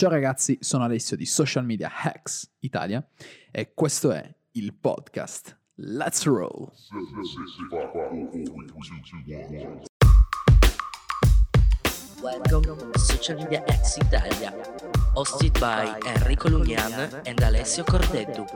Ciao ragazzi, sono Alessio di Social Media Hacks Italia e questo è il podcast Let's Roll. Welcome to Social Media Hacks Italia, hosted by Enrico Lugnan and Alessio Cordeddu.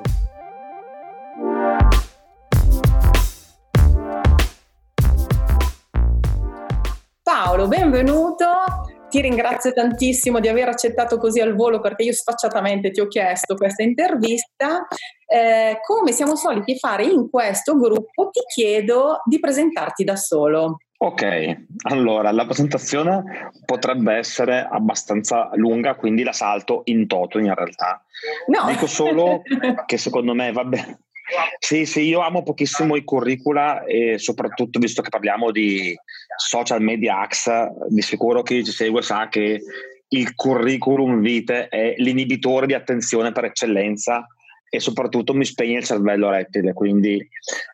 Paolo, benvenuto. Ti ringrazio tantissimo di aver accettato così al volo perché io sfacciatamente ti ho chiesto questa intervista. Eh, come siamo soliti fare in questo gruppo, ti chiedo di presentarti da solo. Ok, allora la presentazione potrebbe essere abbastanza lunga, quindi la salto in toto in realtà. No. Dico solo che secondo me va bene. Sì, sì, io amo pochissimo i curricula e soprattutto visto che parliamo di social media hacks, di sicuro chi ci segue sa che il curriculum vitae è l'inibitore di attenzione per eccellenza e soprattutto mi spegne il cervello rettile, quindi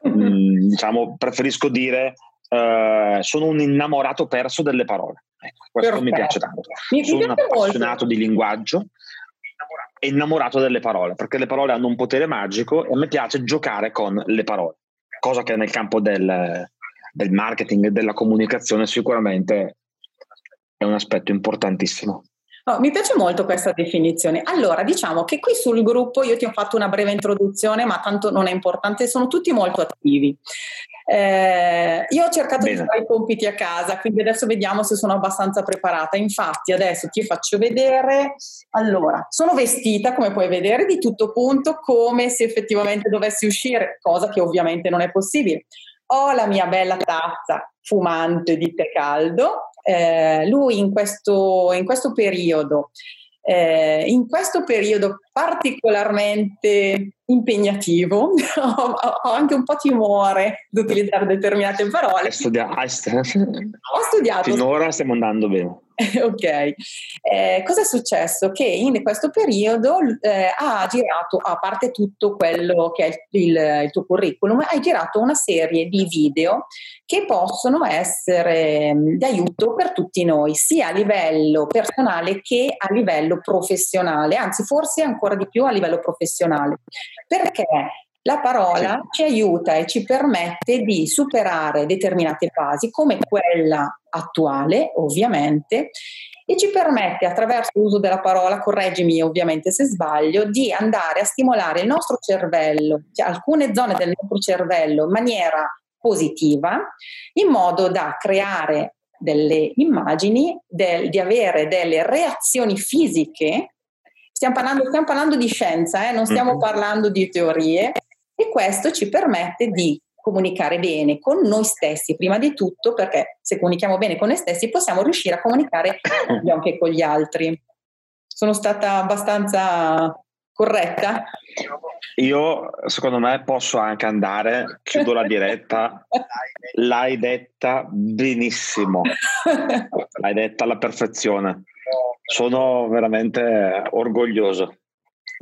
mh, mm, diciamo preferisco dire uh, sono un innamorato perso delle parole. Ecco, questo Perfetto. mi piace tanto. Mi sono un appassionato molto. di linguaggio innamorato delle parole, perché le parole hanno un potere magico e a me piace giocare con le parole, cosa che nel campo del, del marketing e della comunicazione sicuramente è un aspetto importantissimo. Oh, mi piace molto questa definizione. Allora, diciamo che qui sul gruppo io ti ho fatto una breve introduzione, ma tanto non è importante, sono tutti molto attivi. Eh, io ho cercato Bene. di fare i compiti a casa, quindi adesso vediamo se sono abbastanza preparata. Infatti, adesso ti faccio vedere. Allora, sono vestita, come puoi vedere, di tutto punto, come se effettivamente dovessi uscire, cosa che ovviamente non è possibile. Ho la mia bella tazza fumante di tè caldo. Eh, lui in questo, in questo periodo eh, in questo periodo particolarmente impegnativo ho, anche un po' timore di utilizzare determinate parole. Hai ho studiato. Finora stiamo andando bene. ok. Eh, cosa è successo? Che in questo periodo eh, ha girato, a parte tutto quello che è il, il, tuo curriculum, hai girato una serie di video che possono essere mm, di aiuto per tutti noi, sia a livello personale che a livello professionale, anzi forse ancora di più a livello professionale. Perché la parola ci aiuta e ci permette di superare determinate fasi, come quella attuale, ovviamente, e ci permette attraverso l'uso della parola, correggimi ovviamente se sbaglio, di andare a stimolare il nostro cervello, cioè alcune zone del nostro cervello in maniera positiva, in modo da creare delle immagini, del, di avere delle reazioni fisiche. Stiamo parlando, stiamo parlando di scienza, eh? non stiamo mm-hmm. parlando di teorie, e questo ci permette di comunicare bene con noi stessi prima di tutto, perché se comunichiamo bene con noi stessi possiamo riuscire a comunicare anche con gli altri. Sono stata abbastanza corretta? Io, secondo me, posso anche andare, chiudo la diretta, l'hai detta benissimo, l'hai detta alla perfezione. Sono veramente orgoglioso.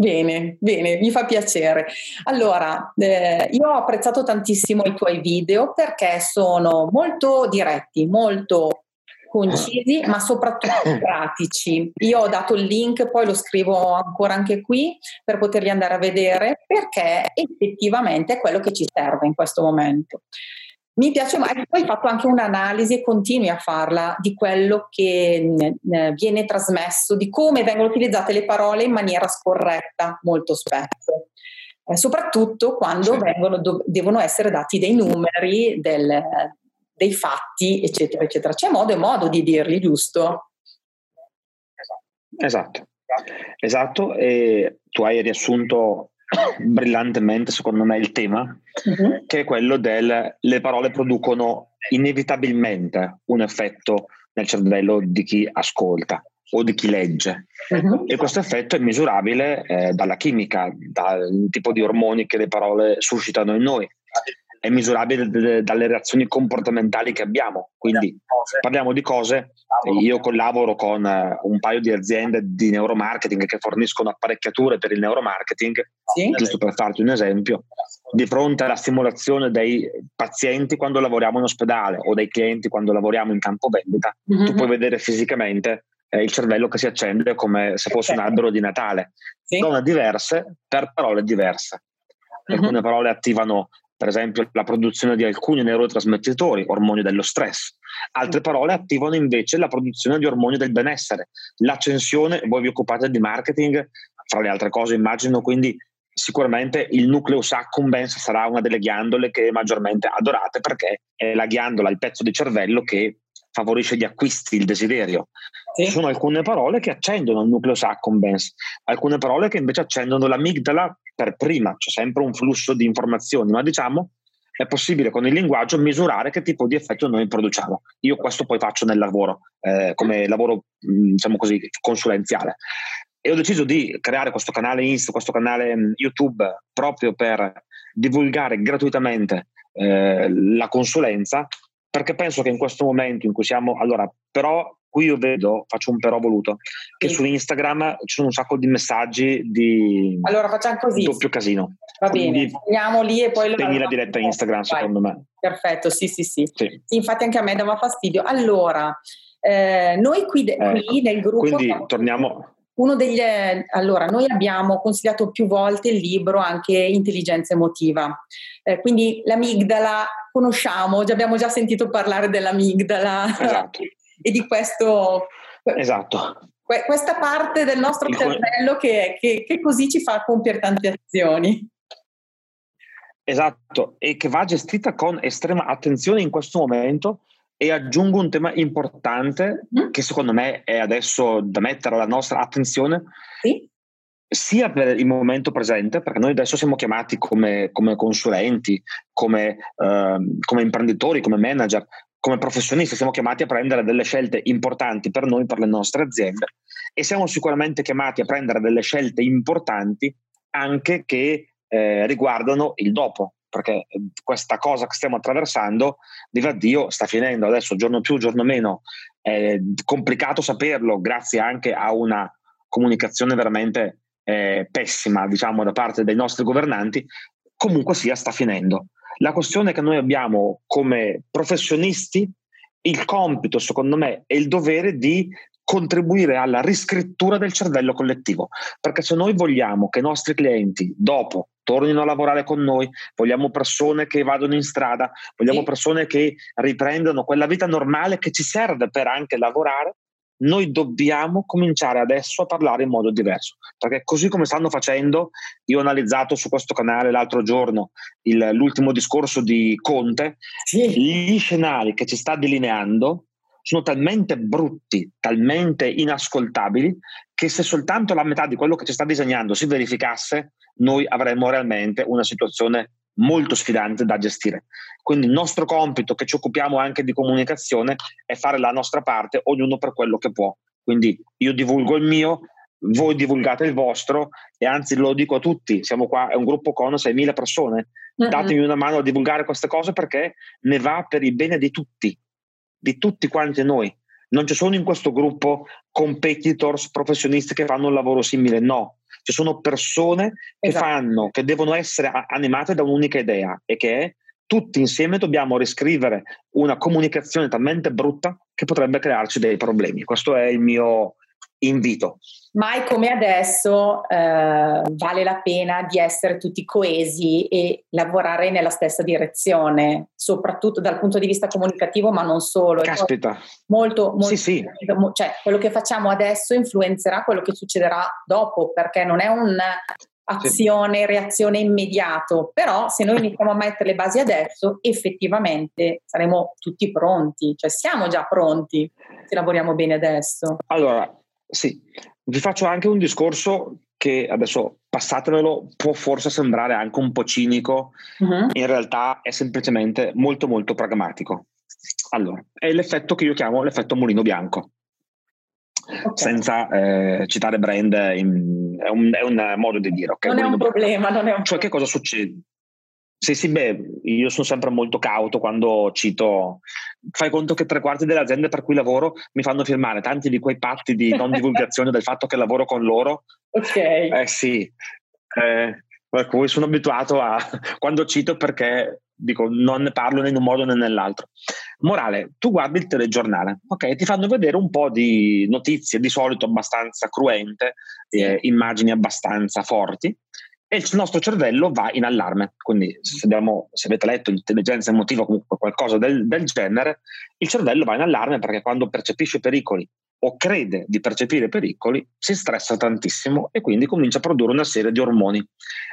Bene, bene, mi fa piacere. Allora, eh, io ho apprezzato tantissimo i tuoi video perché sono molto diretti, molto concisi, ma soprattutto pratici. Io ho dato il link, poi lo scrivo ancora anche qui per poterli andare a vedere perché effettivamente è quello che ci serve in questo momento. Mi piace, ma poi hai fatto anche un'analisi e continui a farla di quello che viene trasmesso, di come vengono utilizzate le parole in maniera scorretta molto spesso, eh, soprattutto quando vengono, do, devono essere dati dei numeri, del, dei fatti, eccetera, eccetera. C'è modo e modo di dirli, giusto? Esatto, esatto, e tu hai riassunto brillantemente, secondo me, il tema, uh-huh. che è quello del le parole producono inevitabilmente un effetto nel cervello di chi ascolta o di chi legge. Uh-huh. E questo effetto è misurabile eh, dalla chimica, dal tipo di ormoni che le parole suscitano in noi è misurabile dalle reazioni comportamentali che abbiamo. Quindi parliamo di cose. Io collaboro con eh, un paio di aziende di neuromarketing che forniscono apparecchiature per il neuromarketing, sì. giusto per farti un esempio. Di fronte alla stimolazione dei pazienti quando lavoriamo in ospedale o dei clienti quando lavoriamo in campo vendita, mm-hmm. tu puoi vedere fisicamente eh, il cervello che si accende come se fosse un albero di Natale. Sì. Sono diverse per parole diverse. Alcune uh-huh. parole attivano per esempio la produzione di alcuni neurotrasmettitori, ormoni dello stress. Altre parole attivano invece la produzione di ormoni del benessere, l'accensione, voi vi occupate di marketing, fra le altre cose immagino, quindi sicuramente il nucleus accumbens sarà una delle ghiandole che maggiormente adorate perché è la ghiandola, il pezzo di cervello che favorisce gli acquisti, il desiderio. Sì. Ci sono alcune parole che accendono il nucleus accumbens, alcune parole che invece accendono l'amigdala per prima, c'è sempre un flusso di informazioni, ma diciamo è possibile con il linguaggio misurare che tipo di effetto noi produciamo. Io questo poi faccio nel lavoro, eh, come lavoro diciamo così consulenziale. E ho deciso di creare questo canale Insta, questo canale YouTube proprio per divulgare gratuitamente eh, la consulenza perché penso che in questo momento in cui siamo, allora, però qui io vedo, faccio un però voluto, che sì. su Instagram ci sono un sacco di messaggi di allora facciamo così. doppio casino. Va bene, andiamo lì e poi... Spegni la diretta Instagram Vai. secondo me. Perfetto, sì, sì, sì, sì. Infatti anche a me dava fastidio. Allora, eh, noi qui, de- ecco. qui nel gruppo... Quindi torniamo... Uno degli, allora, noi abbiamo consigliato più volte il libro anche Intelligenza emotiva. Eh, quindi l'amigdala conosciamo, abbiamo già sentito parlare dell'amigdala esatto. e di questo. Esatto. Questa parte del nostro cervello che, che, che così ci fa compiere tante azioni. Esatto, e che va gestita con estrema attenzione in questo momento e aggiungo un tema importante mm. che secondo me è adesso da mettere alla nostra attenzione, sì. sia per il momento presente, perché noi adesso siamo chiamati come, come consulenti, come, eh, come imprenditori, come manager, come professionisti, siamo chiamati a prendere delle scelte importanti per noi, per le nostre aziende e siamo sicuramente chiamati a prendere delle scelte importanti anche che eh, riguardano il dopo, perché eh, questa cosa che stiamo attraversando, viva Dio, sta finendo adesso giorno più, giorno meno. È complicato saperlo grazie anche a una comunicazione veramente eh, pessima, diciamo, da parte dei nostri governanti. Comunque sia, sta finendo. La questione è che noi abbiamo come professionisti il compito, secondo me, e il dovere di contribuire alla riscrittura del cervello collettivo. Perché se noi vogliamo che i nostri clienti, dopo, tornino a lavorare con noi, vogliamo persone che vadano in strada, vogliamo sì. persone che riprendano quella vita normale che ci serve per anche lavorare, noi dobbiamo cominciare adesso a parlare in modo diverso, perché così come stanno facendo, io ho analizzato su questo canale l'altro giorno il, l'ultimo discorso di Conte, sì. gli scenari che ci sta delineando sono talmente brutti, talmente inascoltabili, che se soltanto la metà di quello che ci sta disegnando si verificasse, noi avremmo realmente una situazione molto sfidante da gestire. Quindi il nostro compito, che ci occupiamo anche di comunicazione, è fare la nostra parte, ognuno per quello che può. Quindi io divulgo il mio, voi divulgate il vostro e anzi lo dico a tutti, siamo qua, è un gruppo con 6.000 persone, datemi una mano a divulgare queste cose perché ne va per il bene di tutti, di tutti quanti noi. Non ci sono in questo gruppo competitors professionisti che fanno un lavoro simile, no. Ci sono persone che esatto. fanno, che devono essere animate da un'unica idea e che è tutti insieme dobbiamo riscrivere una comunicazione talmente brutta che potrebbe crearci dei problemi. Questo è il mio, invito. Mai come adesso eh, vale la pena di essere tutti coesi e lavorare nella stessa direzione, soprattutto dal punto di vista comunicativo, ma non solo. Caspita. Molto, molto sì, sì. Cioè, quello che facciamo adesso influenzerà quello che succederà dopo, perché non è un'azione, reazione immediato, però se noi iniziamo a mettere le basi adesso, effettivamente saremo tutti pronti, cioè siamo già pronti se lavoriamo bene adesso. Allora, sì, vi faccio anche un discorso che adesso passatemelo, può forse sembrare anche un po' cinico, uh-huh. in realtà è semplicemente molto molto pragmatico. Allora, è l'effetto che io chiamo l'effetto mulino bianco. Okay. Senza eh, citare brand, in, è, un, è, un, modo di dire. Okay? Non è un problema, non è un Cioè, che cosa succede? Sì, sì, beh, io sono sempre molto cauto quando cito. Fai conto che tre quarti delle aziende per cui lavoro mi fanno firmare tanti di quei patti di non divulgazione del fatto che lavoro con loro. Ok. Eh sì, eh, per cui sono abituato a quando cito perché dico non ne parlo né in un modo né nell'altro. Morale, tu guardi il telegiornale, ok? Ti fanno vedere un po' di notizie, di solito abbastanza cruente, eh, immagini abbastanza forti, e il nostro cervello va in allarme. Quindi, se, abbiamo, se avete letto intelligenza emotiva o comunque qualcosa del, del, genere, il cervello va in allarme perché quando percepisce pericoli o crede di percepire pericoli, si stressa tantissimo e quindi comincia a produrre una serie di ormoni.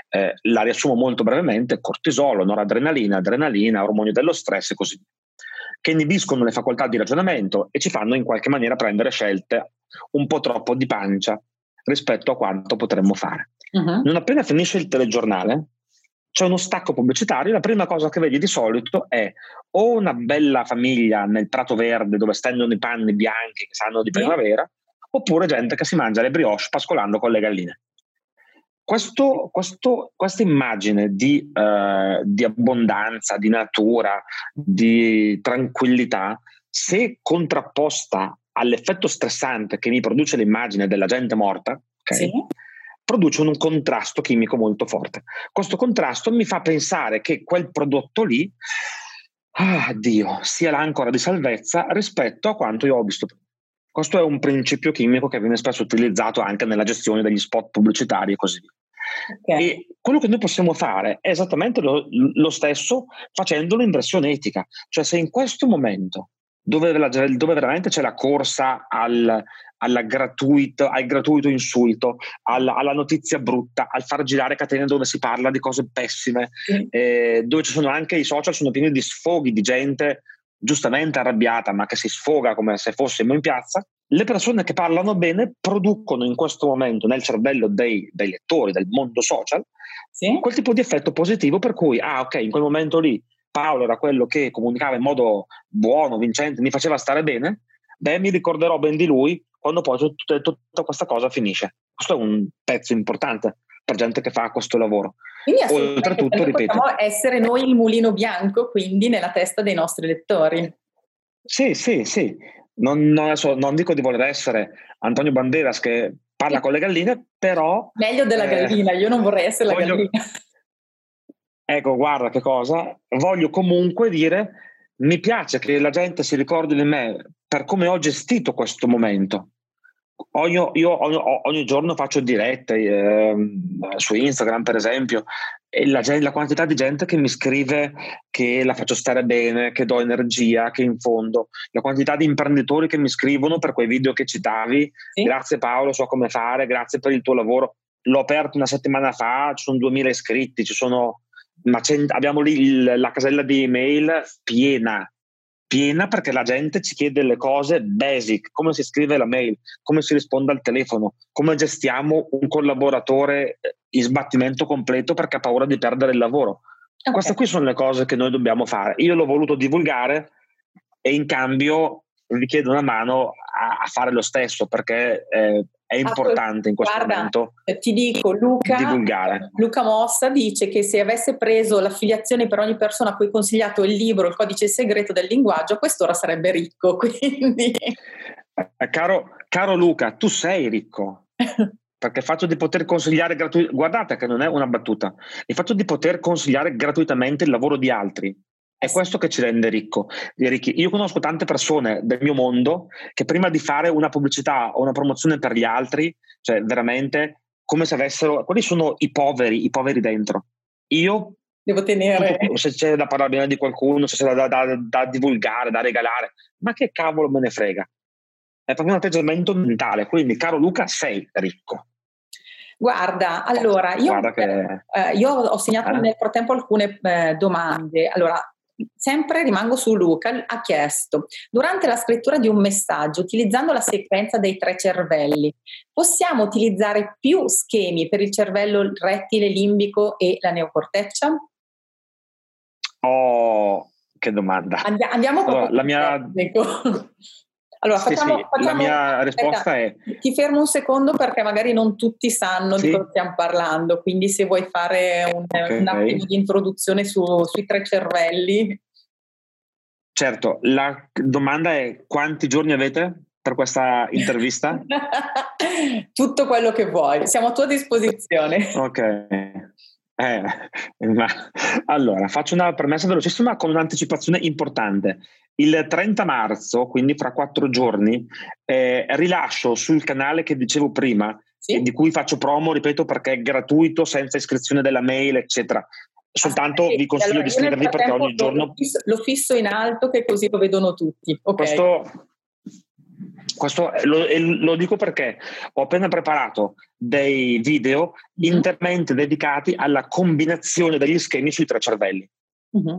Eh, la riassumo molto brevemente: cortisolo, noradrenalina, adrenalina, ormoni dello stress e così via, che inibiscono le facoltà di ragionamento e ci fanno in qualche maniera prendere scelte un po' troppo di pancia rispetto a quanto potremmo fare. Uh-huh. Non appena finisce il telegiornale, c'è uno stacco pubblicitario, la prima cosa che vedi di solito è o una bella famiglia nel prato verde dove stendono i panni bianchi che sanno di primavera, oppure gente che si mangia le brioche pascolando con le galline. Questo, questo, questa immagine di, uh, di, abbondanza, di natura, di tranquillità, se contrapposta all'effetto stressante che mi produce l'immagine della gente morta, okay, sì produce un contrasto chimico molto forte. Questo contrasto mi fa pensare che quel prodotto lì, ah Dio, sia l'ancora di salvezza rispetto a quanto io ho visto prima. Questo è un principio chimico che viene spesso utilizzato anche nella gestione degli spot pubblicitari e così via. Okay. E quello che noi possiamo fare è esattamente lo, lo, stesso facendolo in versione etica. Cioè se in questo momento dove, dove veramente c'è la corsa al, gratuito, al gratuito insulto, alla, alla, notizia brutta, al far girare catene dove si parla di cose pessime, mm. eh, dove ci sono anche i social, sono pieni di sfoghi di gente giustamente arrabbiata, ma che si sfoga come se fossimo in piazza. Le persone che parlano bene producono in questo momento nel cervello dei, dei lettori del mondo social sì. quel tipo di effetto positivo per cui, ah ok, in quel momento lì Paolo era quello che comunicava in modo buono, vincente, mi faceva stare bene, beh, mi ricorderò ben di lui quando poi tutta, tutta questa cosa finisce. Questo è un pezzo importante per gente che fa questo lavoro. Quindi Oltretutto, ripeto, possiamo essere noi il mulino bianco, quindi nella testa dei nostri lettori. Sì, sì, sì. Non, non, adesso, non dico di voler essere Antonio Banderas che parla con le galline, però... Meglio della eh, gallina, io non vorrei essere voglio, la gallina. Ecco, guarda che cosa, voglio comunque dire, mi piace che la gente si ricordi di me per come ho gestito questo momento. Ogni, io ogni, ogni giorno faccio dirette eh, su Instagram, per esempio, e la, la, quantità di gente che mi scrive che la faccio stare bene, che do energia, che in fondo, la quantità di imprenditori che mi scrivono per quei video che citavi, sì. grazie Paolo, so come fare, grazie per il tuo lavoro. L'ho aperto una settimana fa, ci sono 2000 iscritti, ci sono ma abbiamo lì il, la casella di email piena, piena perché la gente ci chiede le cose basic, come si scrive la mail, come si risponde al telefono, come gestiamo un collaboratore in sbattimento completo perché ha paura di perdere il lavoro. Okay. Queste qui sono le cose che noi dobbiamo fare. Io l'ho voluto divulgare e in cambio vi chiedo una mano a, a fare lo stesso perché eh, è importante in questo Guarda, momento. Ti dico, Luca, divulgare. Luca Mossa dice che se avesse preso l'affiliazione per ogni persona a cui consigliato il libro, il codice segreto del linguaggio, a quest'ora sarebbe ricco. Quindi... Eh, caro, caro Luca, tu sei ricco. perché il fatto di poter consigliare gratuitamente, guardate che non è una battuta, il fatto di poter consigliare gratuitamente il lavoro di altri è questo che ci rende ricco, ricchi. Io conosco tante persone del mio mondo che prima di fare una pubblicità o una promozione per gli altri, cioè veramente come se avessero, quelli sono i poveri, i poveri dentro. Io devo tenere. Se c'è da parlare bene di qualcuno, se c'è da, da, da, divulgare, da regalare, ma che cavolo me ne frega? È proprio un atteggiamento mentale. Quindi, caro Luca, sei ricco. Guarda, allora, io, Guarda che... eh, io ho segnato eh? nel frattempo alcune eh, domande. Allora, sempre rimango su Luca, ha chiesto, durante la scrittura di un messaggio, utilizzando la sequenza dei tre cervelli, possiamo utilizzare più schemi per il cervello rettile, limbico e la neocorteccia? Oh, che domanda. And- andiamo allora, la mia... Allora, sì, facciamo, sì. facciamo, la mia risposta è... Ti fermo un secondo perché magari non tutti sanno sì. di cosa stiamo parlando, quindi se vuoi fare un, okay. un attimo di introduzione su, sui tre cervelli. Certo, la domanda è quanti giorni avete per questa intervista? Tutto quello che vuoi, siamo a tua disposizione. Ok. Eh, ma, allora, faccio una premessa velocissima con un'anticipazione importante. Il 30 marzo, quindi fra quattro giorni, eh, rilascio sul canale che dicevo prima, sì. di cui faccio promo, ripeto, perché è gratuito, senza iscrizione della mail, eccetera. Soltanto ah, vi consiglio allora, di iscrivervi perché ogni giorno... Lo fisso in alto che così lo vedono tutti. Okay. Questo questo lo, lo, dico perché ho appena preparato dei video interamente dedicati alla combinazione degli schemi sui tre cervelli. Mm-hmm.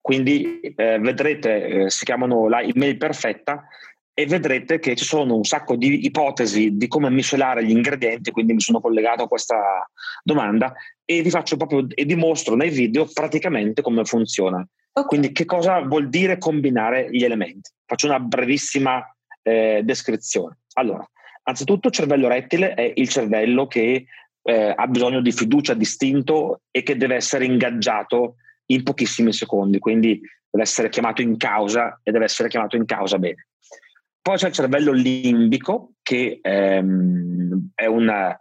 Quindi eh, vedrete, eh, si chiamano la email perfetta e vedrete che ci sono un sacco di ipotesi di come miscelare gli ingredienti, quindi mi sono collegato a questa domanda e vi faccio proprio e dimostro nei video praticamente come funziona. Okay. Quindi che cosa vuol dire combinare gli elementi? Faccio una brevissima eh, descrizione. Allora, anzitutto cervello rettile è il cervello che eh, ha bisogno di fiducia distinto e che deve essere ingaggiato in pochissimi secondi, quindi deve essere chiamato in causa e deve essere chiamato in causa bene. Poi c'è il cervello limbico che ehm, è, una,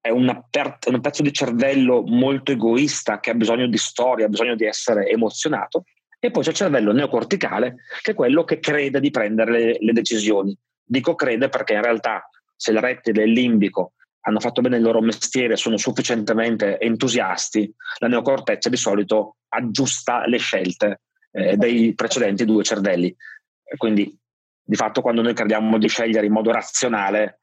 è una per, un pezzo di cervello molto egoista che ha bisogno di storia, ha bisogno di essere emozionato e poi c'è il cervello neocorticale, che è quello che crede di prendere le, le decisioni. Dico crede perché in realtà se il rettile e il limbico hanno fatto bene il loro mestiere, sono sufficientemente entusiasti, la neocorteccia di solito aggiusta le scelte eh, dei precedenti due cervelli. Quindi, di fatto, quando noi crediamo di scegliere in modo razionale,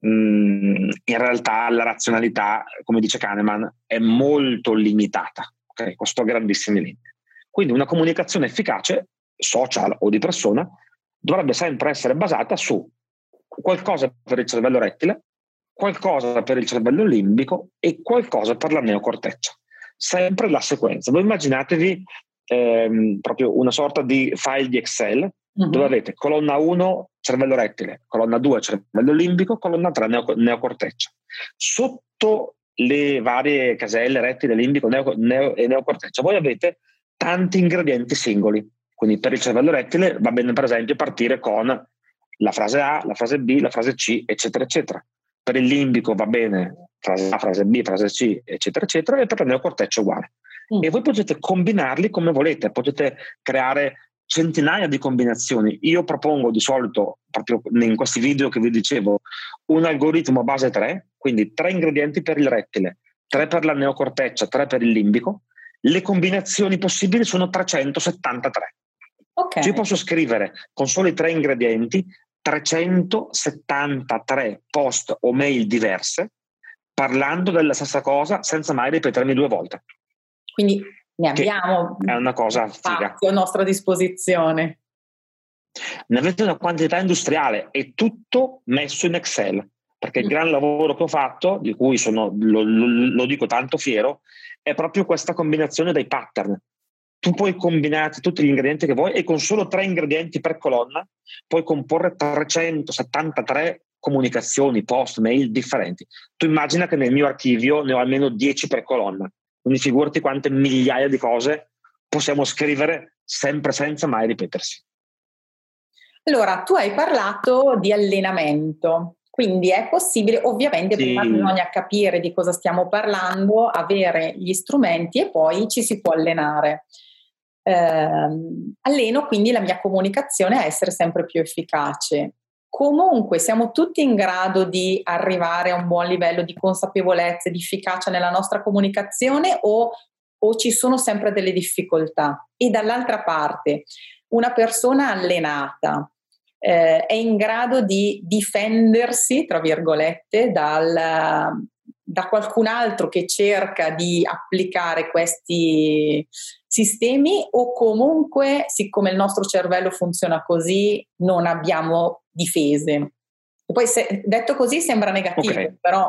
mh, mm, in realtà la razionalità, come dice Kahneman, è molto limitata. Okay? Questo a grandissime linee. Quindi una comunicazione efficace, social o di persona, dovrebbe sempre essere basata su qualcosa per il cervello rettile, qualcosa per il cervello limbico e qualcosa per la neocorteccia. Sempre la sequenza. Voi immaginatevi ehm, proprio una sorta di file di Excel uh-huh. dove avete colonna 1 cervello rettile, colonna 2 cervello limbico, colonna 3 neo- neocorteccia. Sotto le varie caselle rettile, limbico neo- neo- e neocorteccia voi avete tanti ingredienti singoli. Quindi per il cervello rettile va bene per esempio partire con la frase A, la frase B, la frase C, eccetera, eccetera. Per il limbico va bene frase A, frase B, frase C, eccetera, eccetera, e per la neocorteccia uguale. Mm. E voi potete combinarli come volete, potete creare centinaia di combinazioni. Io propongo di solito, proprio in questi video che vi dicevo, un algoritmo a base 3, quindi tre ingredienti per il rettile, tre per la neocorteccia, tre per il limbico, le combinazioni possibili sono 373. Okay. Cioè io posso scrivere con soli tre ingredienti 373 post o mail diverse parlando della stessa cosa senza mai ripetermi due volte. Quindi ne abbiamo è una cosa figa. a nostra disposizione. Ne avete una quantità industriale e tutto messo in Excel perché il mm. gran lavoro che ho fatto, di cui sono, lo, lo, lo dico tanto fiero, è proprio questa combinazione dei pattern. Tu puoi combinare tutti gli ingredienti che vuoi e con solo tre ingredienti per colonna puoi comporre 373 comunicazioni, post, mail differenti. Tu immagina che nel mio archivio ne ho almeno 10 per colonna, quindi figurati quante migliaia di cose possiamo scrivere sempre senza mai ripetersi. Allora, tu hai parlato di allenamento. Quindi è possibile, ovviamente sì. prima bisogna capire di cosa stiamo parlando, avere gli strumenti e poi ci si può allenare. Eh, alleno quindi la mia comunicazione a essere sempre più efficace. Comunque siamo tutti in grado di arrivare a un buon livello di consapevolezza e di efficacia nella nostra comunicazione o, o ci sono sempre delle difficoltà? E dall'altra parte, una persona allenata eh, è in grado di difendersi, tra virgolette, dal, da qualcun altro che cerca di applicare questi sistemi o comunque, siccome il nostro cervello funziona così, non abbiamo difese. E poi se, detto così sembra negativo, okay. però...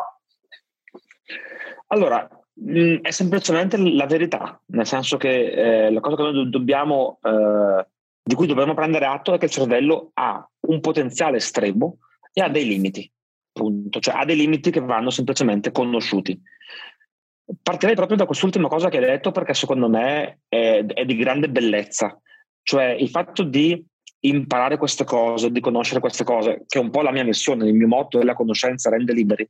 Allora, mh, mm, è semplicemente la verità, nel senso che eh, la cosa che noi dobbiamo eh, di cui dobbiamo prendere atto è che il cervello ha un potenziale estremo e ha dei limiti, appunto, cioè ha dei limiti che vanno semplicemente conosciuti. Partirei proprio da quest'ultima cosa che hai detto perché secondo me è, è di grande bellezza, cioè il fatto di imparare queste cose, di conoscere queste cose, che è un po' la mia missione, il mio motto è la conoscenza rende liberi.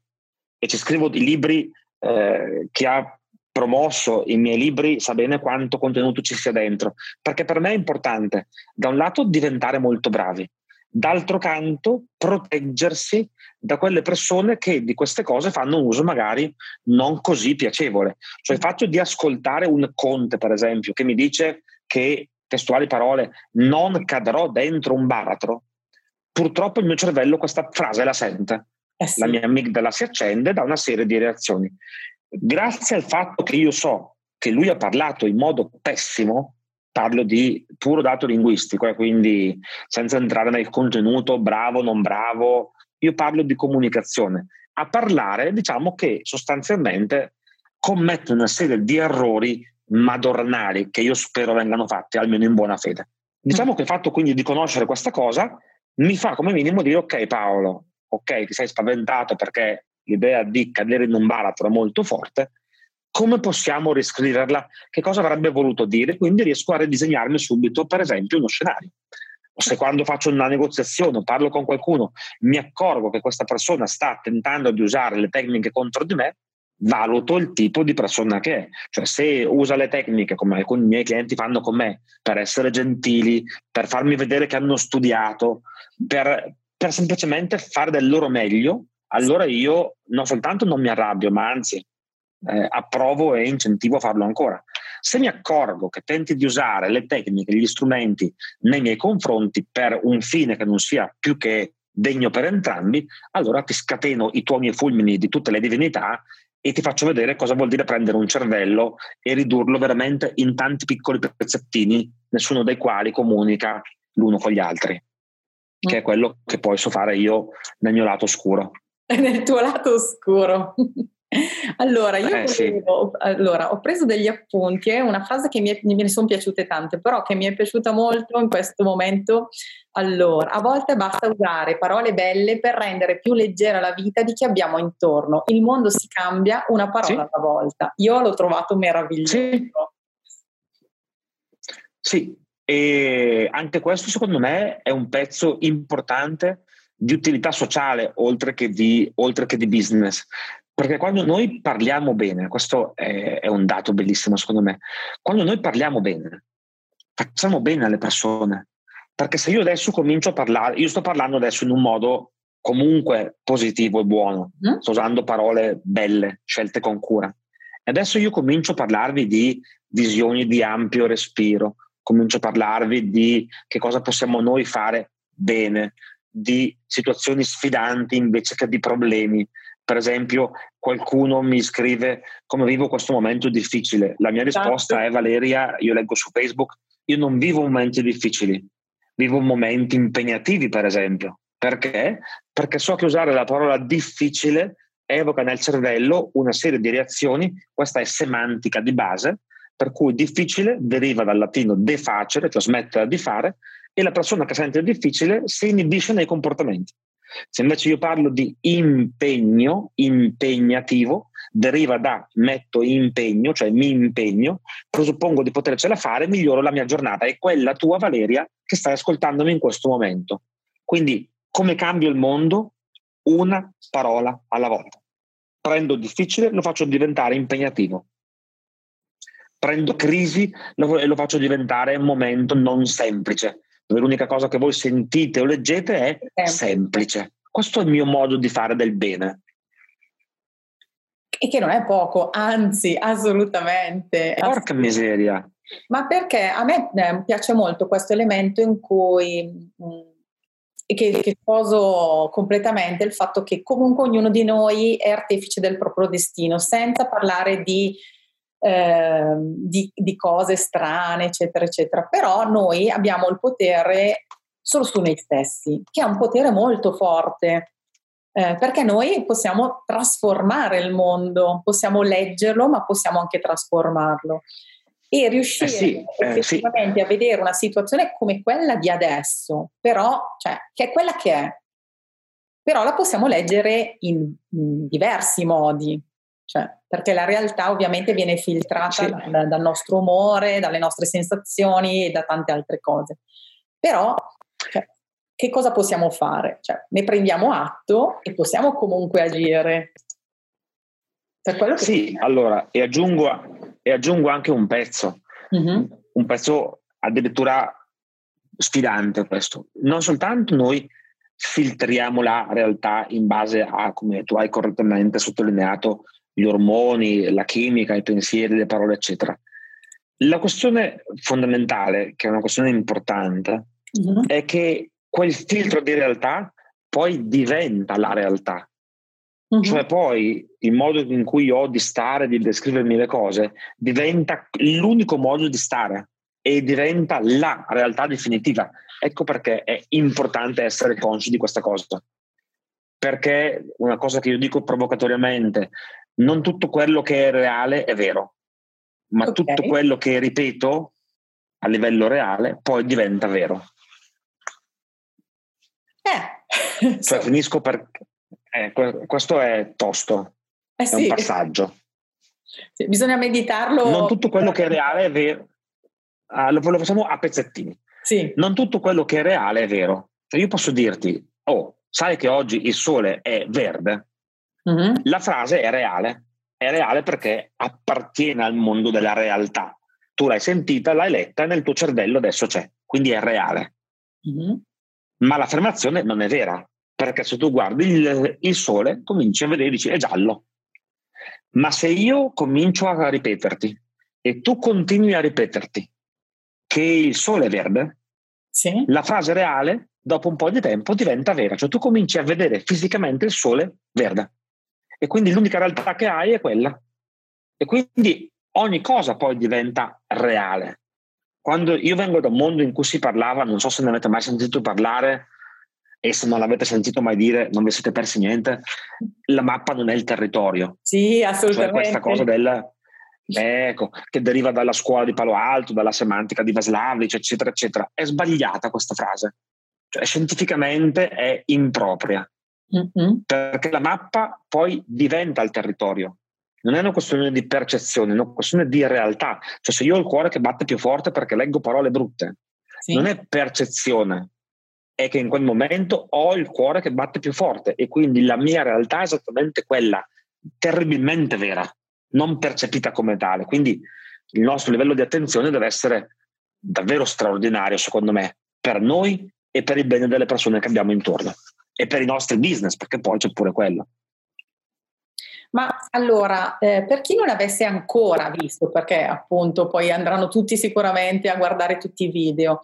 E ci scrivo di libri eh, che ha promosso i miei libri sa bene quanto contenuto ci sia dentro, perché per me è importante, da un lato, diventare molto bravi, d'altro canto, proteggersi da quelle persone che di queste cose fanno un uso magari non così piacevole. Cioè il fatto di ascoltare un conte, per esempio, che mi dice che, testuali parole, non cadrò dentro un baratro, purtroppo il mio cervello questa frase la sente. Eh sì. La mia amigdala si accende da una serie di reazioni grazie al fatto che io so che lui ha parlato in modo pessimo, parlo di puro dato linguistico, eh, quindi senza entrare nel contenuto bravo, non bravo, io parlo di comunicazione. A parlare, diciamo che sostanzialmente commette una serie di errori madornali che io spero vengano fatti, almeno in buona fede. Diciamo mm. che il fatto quindi di conoscere questa cosa mi fa come minimo dire ok Paolo, ok ti sei spaventato perché l'idea di cadere in un baratro molto forte, come possiamo riscriverla? Che cosa avrebbe voluto dire? Quindi riesco a ridisegnarmi subito, per esempio, uno scenario. O se quando faccio una negoziazione o parlo con qualcuno mi accorgo che questa persona sta tentando di usare le tecniche contro di me, valuto il tipo di persona che è. Cioè se usa le tecniche, come alcuni miei clienti fanno con me, per essere gentili, per farmi vedere che hanno studiato, per, per semplicemente fare del loro meglio, allora io non soltanto non mi arrabbio, ma anzi eh, approvo e incentivo a farlo ancora. Se mi accorgo che tenti di usare le tecniche, gli strumenti nei miei confronti per un fine che non sia più che degno per entrambi, allora ti scateno i tuoni e fulmini di tutte le divinità e ti faccio vedere cosa vuol dire prendere un cervello e ridurlo veramente in tanti piccoli pezzettini, nessuno dei quali comunica l'uno con gli altri, che è mm. quello che posso fare io nel mio lato oscuro. nel tuo lato oscuro. Allora, io eh, sì. allora, ho preso degli appunti, è una frase che mi, è, ne sono piaciute tante, però che mi è piaciuta molto in questo momento. Allora, a volte basta usare parole belle per rendere più leggera la vita di chi abbiamo intorno. Il mondo si cambia una parola sì. alla volta. Io l'ho trovato meraviglioso. Sì. sì, e anche questo secondo me è un pezzo importante di utilità sociale oltre che di, oltre che di business. Perché quando noi parliamo bene, questo è, è, un dato bellissimo secondo me, quando noi parliamo bene, facciamo bene alle persone. Perché se io adesso comincio a parlare, io sto parlando adesso in un modo comunque positivo e buono, mm? sto usando parole belle, scelte con cura. E adesso io comincio a parlarvi di visioni di ampio respiro, comincio a parlarvi di che cosa possiamo noi fare bene, di situazioni sfidanti invece che di problemi. Per esempio, qualcuno mi scrive come vivo questo momento difficile. La mia risposta esatto. è Valeria, io leggo su Facebook, io non vivo momenti difficili, vivo momenti impegnativi, per esempio. Perché? Perché so che usare la parola difficile evoca nel cervello una serie di reazioni, questa è semantica di base, per cui difficile deriva dal latino defacere, cioè smettere di fare, e la persona che sente difficile si inibisce nei comportamenti. Se invece io parlo di impegno, impegnativo, deriva da metto impegno, cioè mi impegno, presuppongo di potercela fare, miglioro la mia giornata. È quella tua, Valeria, che stai ascoltandomi in questo momento. Quindi, come cambio il mondo? Una parola alla volta. Prendo difficile, lo faccio diventare impegnativo. Prendo crisi e lo faccio diventare un momento non semplice dove l'unica cosa che voi sentite o leggete è semplice. Questo è il mio modo di fare del bene. E che non è poco, anzi, assolutamente. Porca miseria. Ma perché a me eh, piace molto questo elemento in cui mm, che, che sposo completamente il fatto che comunque ognuno di noi è artefice del proprio destino, senza parlare di Ehm, di, di, cose strane, eccetera, eccetera. Però noi abbiamo il potere solo su noi stessi, che è un potere molto forte. Eh, perché noi possiamo trasformare il mondo, possiamo leggerlo, ma possiamo anche trasformarlo e riuscire eh sì, eh effettivamente sì. a vedere una situazione come quella di adesso, però, cioè, che è quella che è, però la possiamo leggere in, in diversi modi. Cioè, perché la realtà ovviamente viene filtrata sì. da, dal nostro umore, dalle nostre sensazioni e da tante altre cose. Però, cioè, che cosa possiamo fare? Cioè, ne prendiamo atto e possiamo comunque agire. Per quello che sì, allora, e aggiungo, e aggiungo anche un pezzo, mm-hmm. un pezzo addirittura sfidante questo. Non soltanto noi filtriamo la realtà in base a, come tu hai correttamente sottolineato, gli ormoni, la chimica, i pensieri, le parole, eccetera. La questione fondamentale, che è una questione importante, mm-hmm. è che quel filtro di realtà poi diventa la realtà. Mm-hmm. Cioè poi il modo in cui ho di stare, di descrivermi le cose, diventa l'unico modo di stare e diventa la realtà definitiva. Ecco perché è importante essere consci di questa cosa. Perché una cosa che io dico provocatoriamente, non tutto quello che è reale è vero, ma okay. tutto quello che ripeto a livello reale poi diventa vero. Eh. Cioè finisco per... Eh, questo è tosto, eh sì. è un passaggio. Sì, bisogna meditarlo. Non tutto quello che è reale è vero. Ah, lo, lo, facciamo a pezzettini. Sì. Non tutto quello che è reale è vero. Cioè io posso dirti, oh, sai che oggi il sole è verde? Mm-hmm. La frase è reale. È reale perché appartiene al mondo della realtà. Tu l'hai sentita, l'hai letta, nel tuo cervello adesso c'è. Quindi è reale. Mm-hmm. Ma l'affermazione non è vera. Perché se tu guardi il, il sole, cominci a vedere, dici, è giallo. Ma se io comincio a ripeterti e tu continui a ripeterti che il sole è verde, sì. la frase reale dopo un po' di tempo diventa vera, cioè tu cominci a vedere fisicamente il sole verde e quindi l'unica realtà che hai è quella. E quindi ogni cosa poi diventa reale. Quando io vengo da un mondo in cui si parlava, non so se ne avete mai sentito parlare, e se non l'avete sentito mai dire, non vi siete persi niente, la mappa non è il territorio. Sì, assolutamente. Cioè questa cosa del ecco, che deriva dalla scuola di Palo Alto, dalla semantica di Vaslavic, eccetera, eccetera. È sbagliata questa frase. Cioè, scientificamente è impropria. Mm-hmm. Perché la mappa poi diventa il territorio. Non è una questione di percezione, è una questione di realtà. Cioè, se io ho il cuore che batte più forte perché leggo parole brutte, sì. non è percezione, è che in quel momento ho il cuore che batte più forte e quindi la mia realtà è esattamente quella, terribilmente vera non percepita come tale. Quindi il nostro livello di attenzione deve essere davvero straordinario, secondo me, per noi e per il bene delle persone che abbiamo intorno e per i nostri business, perché poi c'è pure quello. Ma allora, eh, per chi non avesse ancora visto, perché appunto poi andranno tutti sicuramente a guardare tutti i video,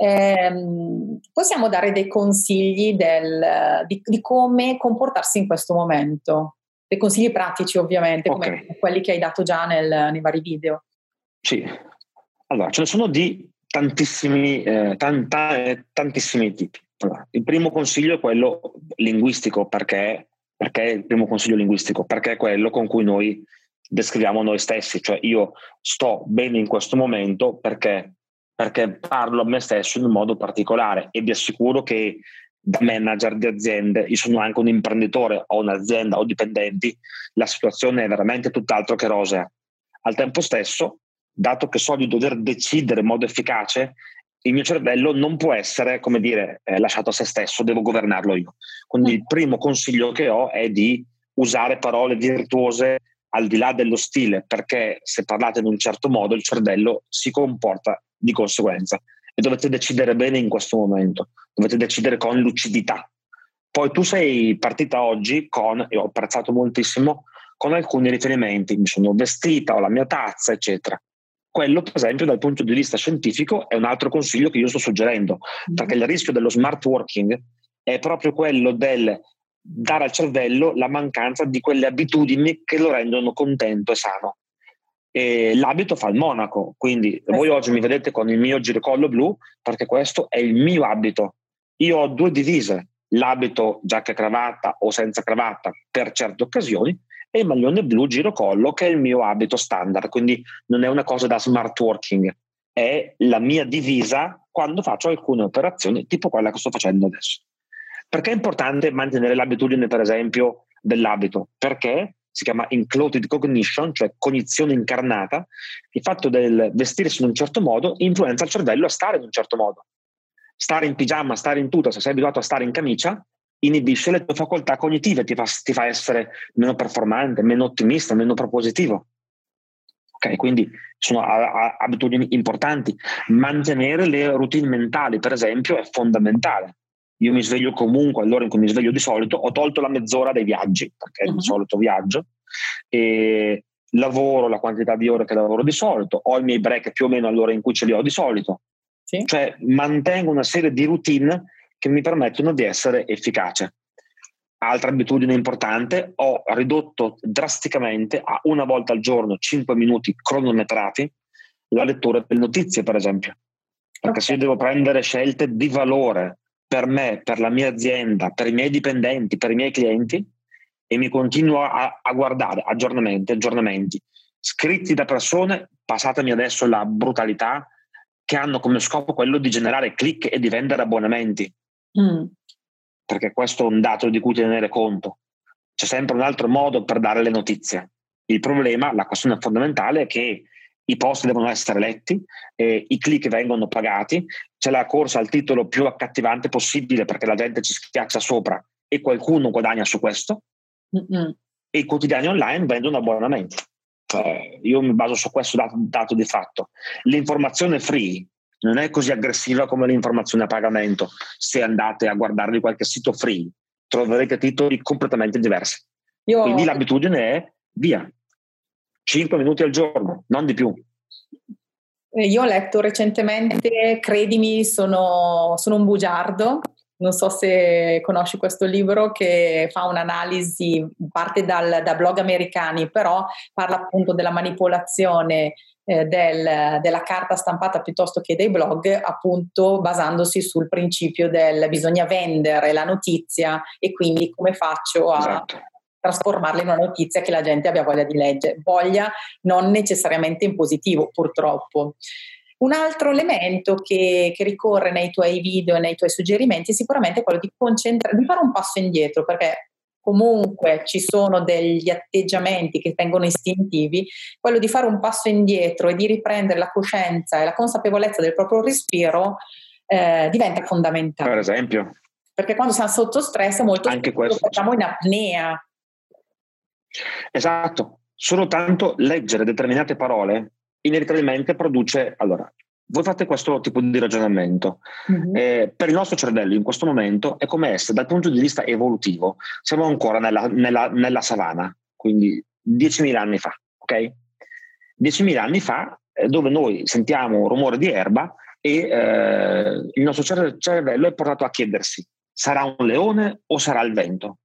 ehm, possiamo dare dei consigli del, di, di, come comportarsi in questo momento? dei consigli pratici ovviamente, okay. come quelli che hai dato già nel, nei vari video. Sì, allora ce ne sono di tantissimi, eh, tanta, eh, tantissimi tipi. Allora, il primo consiglio è quello linguistico, perché, perché il primo consiglio linguistico? Perché è quello con cui noi descriviamo noi stessi, cioè io sto bene in questo momento perché, perché parlo a me stesso in un modo particolare e vi assicuro che da manager di aziende, io sono anche un imprenditore, ho un'azienda, ho dipendenti, la situazione è veramente tutt'altro che rosea. Al tempo stesso, dato che so di dover decidere in modo efficace, il mio cervello non può essere, come dire, eh, lasciato a se stesso, devo governarlo io. Quindi il primo consiglio che ho è di usare parole virtuose al di là dello stile, perché se parlate in un certo modo il cervello si comporta di conseguenza e dovete decidere bene in questo momento, dovete decidere con lucidità. Poi tu sei partita oggi con, e ho apprezzato moltissimo, con alcuni riferimenti, mi sono vestita, ho la mia tazza, eccetera. Quello, per esempio, dal punto di vista scientifico, è un altro consiglio che io sto suggerendo, mm. perché il rischio dello smart working è proprio quello del dare al cervello la mancanza di quelle abitudini che lo rendono contento e sano e l'abito fa il monaco, quindi eh. voi oggi mi vedete con il mio girocollo blu perché questo è il mio abito. Io ho due divise, l'abito giacca e cravatta o senza cravatta per certe occasioni e il maglione blu girocollo che è il mio abito standard, quindi non è una cosa da smart working, è la mia divisa quando faccio alcune operazioni tipo quella che sto facendo adesso. Perché è importante mantenere l'abitudine, per esempio, dell'abito? Perché si chiama included cognition, cioè cognizione incarnata, il fatto del vestirsi in un certo modo influenza il cervello a stare in un certo modo. Stare in pigiama, stare in tuta, se sei abituato a stare in camicia, inibisce le tue facoltà cognitive, ti fa, ti fa essere meno performante, meno ottimista, meno propositivo. Ok, quindi sono abitudini importanti. Mantenere le routine mentali, per esempio, è fondamentale. Io mi sveglio comunque all'ora in cui mi sveglio di solito, ho tolto la mezz'ora dei viaggi, perché uh-huh. di solito viaggio, e lavoro la quantità di ore che lavoro di solito, ho i miei break più o meno all'ora in cui ce li ho di solito. Sì. Cioè mantengo una serie di routine che mi permettono di essere efficace. Altra abitudine importante, ho ridotto drasticamente a una volta al giorno, 5 minuti cronometrati, la lettura delle notizie, per esempio. Perché okay. se io devo prendere scelte di valore per me, per la mia azienda, per i miei dipendenti, per i miei clienti, e mi continuo a, a guardare aggiornamenti, aggiornamenti scritti da persone, passatemi adesso la brutalità, che hanno come scopo quello di generare click e di vendere abbonamenti. Mm. Perché questo è un dato di cui tenere conto. C'è sempre un altro modo per dare le notizie. Il problema, la questione fondamentale è che i post devono essere letti, eh, i click vengono pagati, c'è la corsa al titolo più accattivante possibile perché la gente ci schiaccia sopra e qualcuno guadagna su questo. Mm-mm. E i quotidiani online vendono abbonamenti. Cioè, io mi baso su questo dato, dato di fatto. L'informazione free non è così aggressiva come l'informazione a pagamento. Se andate a guardarvi qualche sito free, troverete titoli completamente diversi. Io... Quindi l'abitudine è via. 5 minuti al giorno, non di più. Eh, io ho letto recentemente, credimi, sono, sono un bugiardo, non so se conosci questo libro che fa un'analisi, parte dal, da blog americani, però parla appunto della manipolazione eh, del, della carta stampata piuttosto che dei blog, appunto basandosi sul principio del bisogna vendere la notizia e quindi come faccio a esatto. trasformarla in una notizia che la gente abbia voglia di leggere, voglia non necessariamente in positivo purtroppo. Un altro elemento che, che, ricorre nei tuoi video e nei tuoi suggerimenti è sicuramente quello di, di fare un passo indietro, perché comunque ci sono degli atteggiamenti che tengono istintivi, quello di fare un passo indietro e di riprendere la coscienza e la consapevolezza del proprio respiro eh, diventa fondamentale. Per esempio. Perché quando siamo sotto stress molto Anche questo. facciamo in apnea. Esatto, solo tanto leggere determinate parole inevitabilmente produce... Allora, voi fate questo tipo di ragionamento. Mm-hmm. Eh, per il nostro cervello in questo momento è come essere dal punto di vista evolutivo, siamo ancora nella, nella, nella savana, quindi 10.000 anni fa, ok? 10.000 anni fa, eh, dove noi sentiamo un rumore di erba e eh, il nostro cervello è portato a chiedersi, sarà un leone o sarà il vento?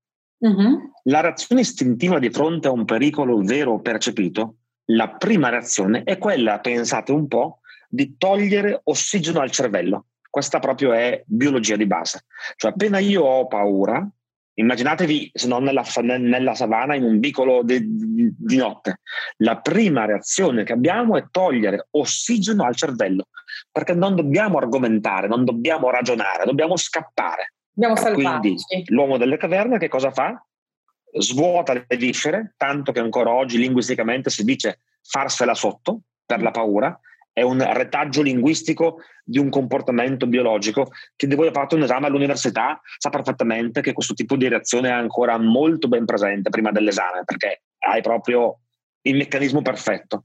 Mm-hmm. La reazione istintiva di fronte a un pericolo vero percepito, la prima reazione è quella, pensate un po', di togliere ossigeno al cervello. Questa proprio è biologia di base. Cioè, appena io ho paura, immaginatevi se non nella, nella savana, in un vicolo di, di notte, la prima reazione che abbiamo è togliere ossigeno al cervello, perché non dobbiamo argomentare, non dobbiamo ragionare, dobbiamo scappare. Dobbiamo salvarci. Quindi l'uomo delle caverne che cosa fa? Svuota le viscere, tanto che ancora oggi linguisticamente si dice farsela sotto per la paura, è un retaggio linguistico di un comportamento biologico. Di voi ha fatto un esame all'università sa perfettamente che questo tipo di reazione è ancora molto ben presente prima dell'esame, perché hai proprio il meccanismo perfetto.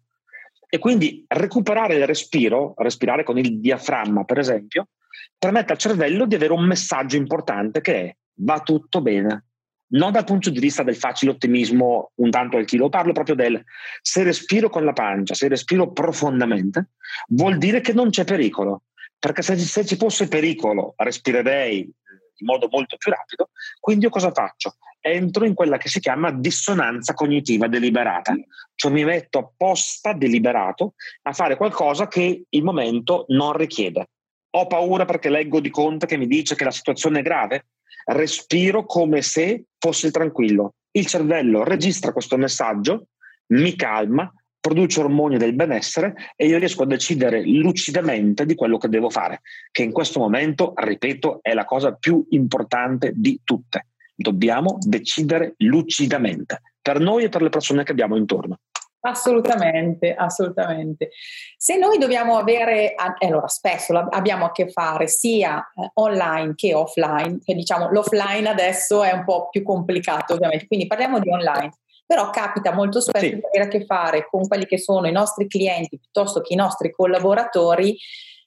E quindi recuperare il respiro, respirare con il diaframma, per esempio, permette al cervello di avere un messaggio importante che è va tutto bene, non dal punto di vista del facile ottimismo un tanto al chilo, parlo proprio del se respiro con la pancia, se respiro profondamente, vuol dire che non c'è pericolo, perché se, se ci fosse pericolo respirerei in modo molto più rapido, quindi io cosa faccio? Entro in quella che si chiama dissonanza cognitiva deliberata, cioè mi metto apposta deliberato a fare qualcosa che il momento non richiede. Ho paura perché leggo di Conte che mi dice che la situazione è grave? respiro come se fossi tranquillo. Il cervello registra questo messaggio, mi calma, produce ormoni del benessere e io riesco a decidere lucidamente di quello che devo fare, che in questo momento, ripeto, è la cosa più importante di tutte. Dobbiamo decidere lucidamente, per noi e per le persone che abbiamo intorno. Assolutamente, assolutamente. Se noi dobbiamo avere, allora spesso abbiamo a che fare sia eh, online che offline, che diciamo l'offline adesso è un po' più complicato ovviamente, quindi parliamo di online, però capita molto spesso sì. di avere a che fare con quelli che sono i nostri clienti piuttosto che i nostri collaboratori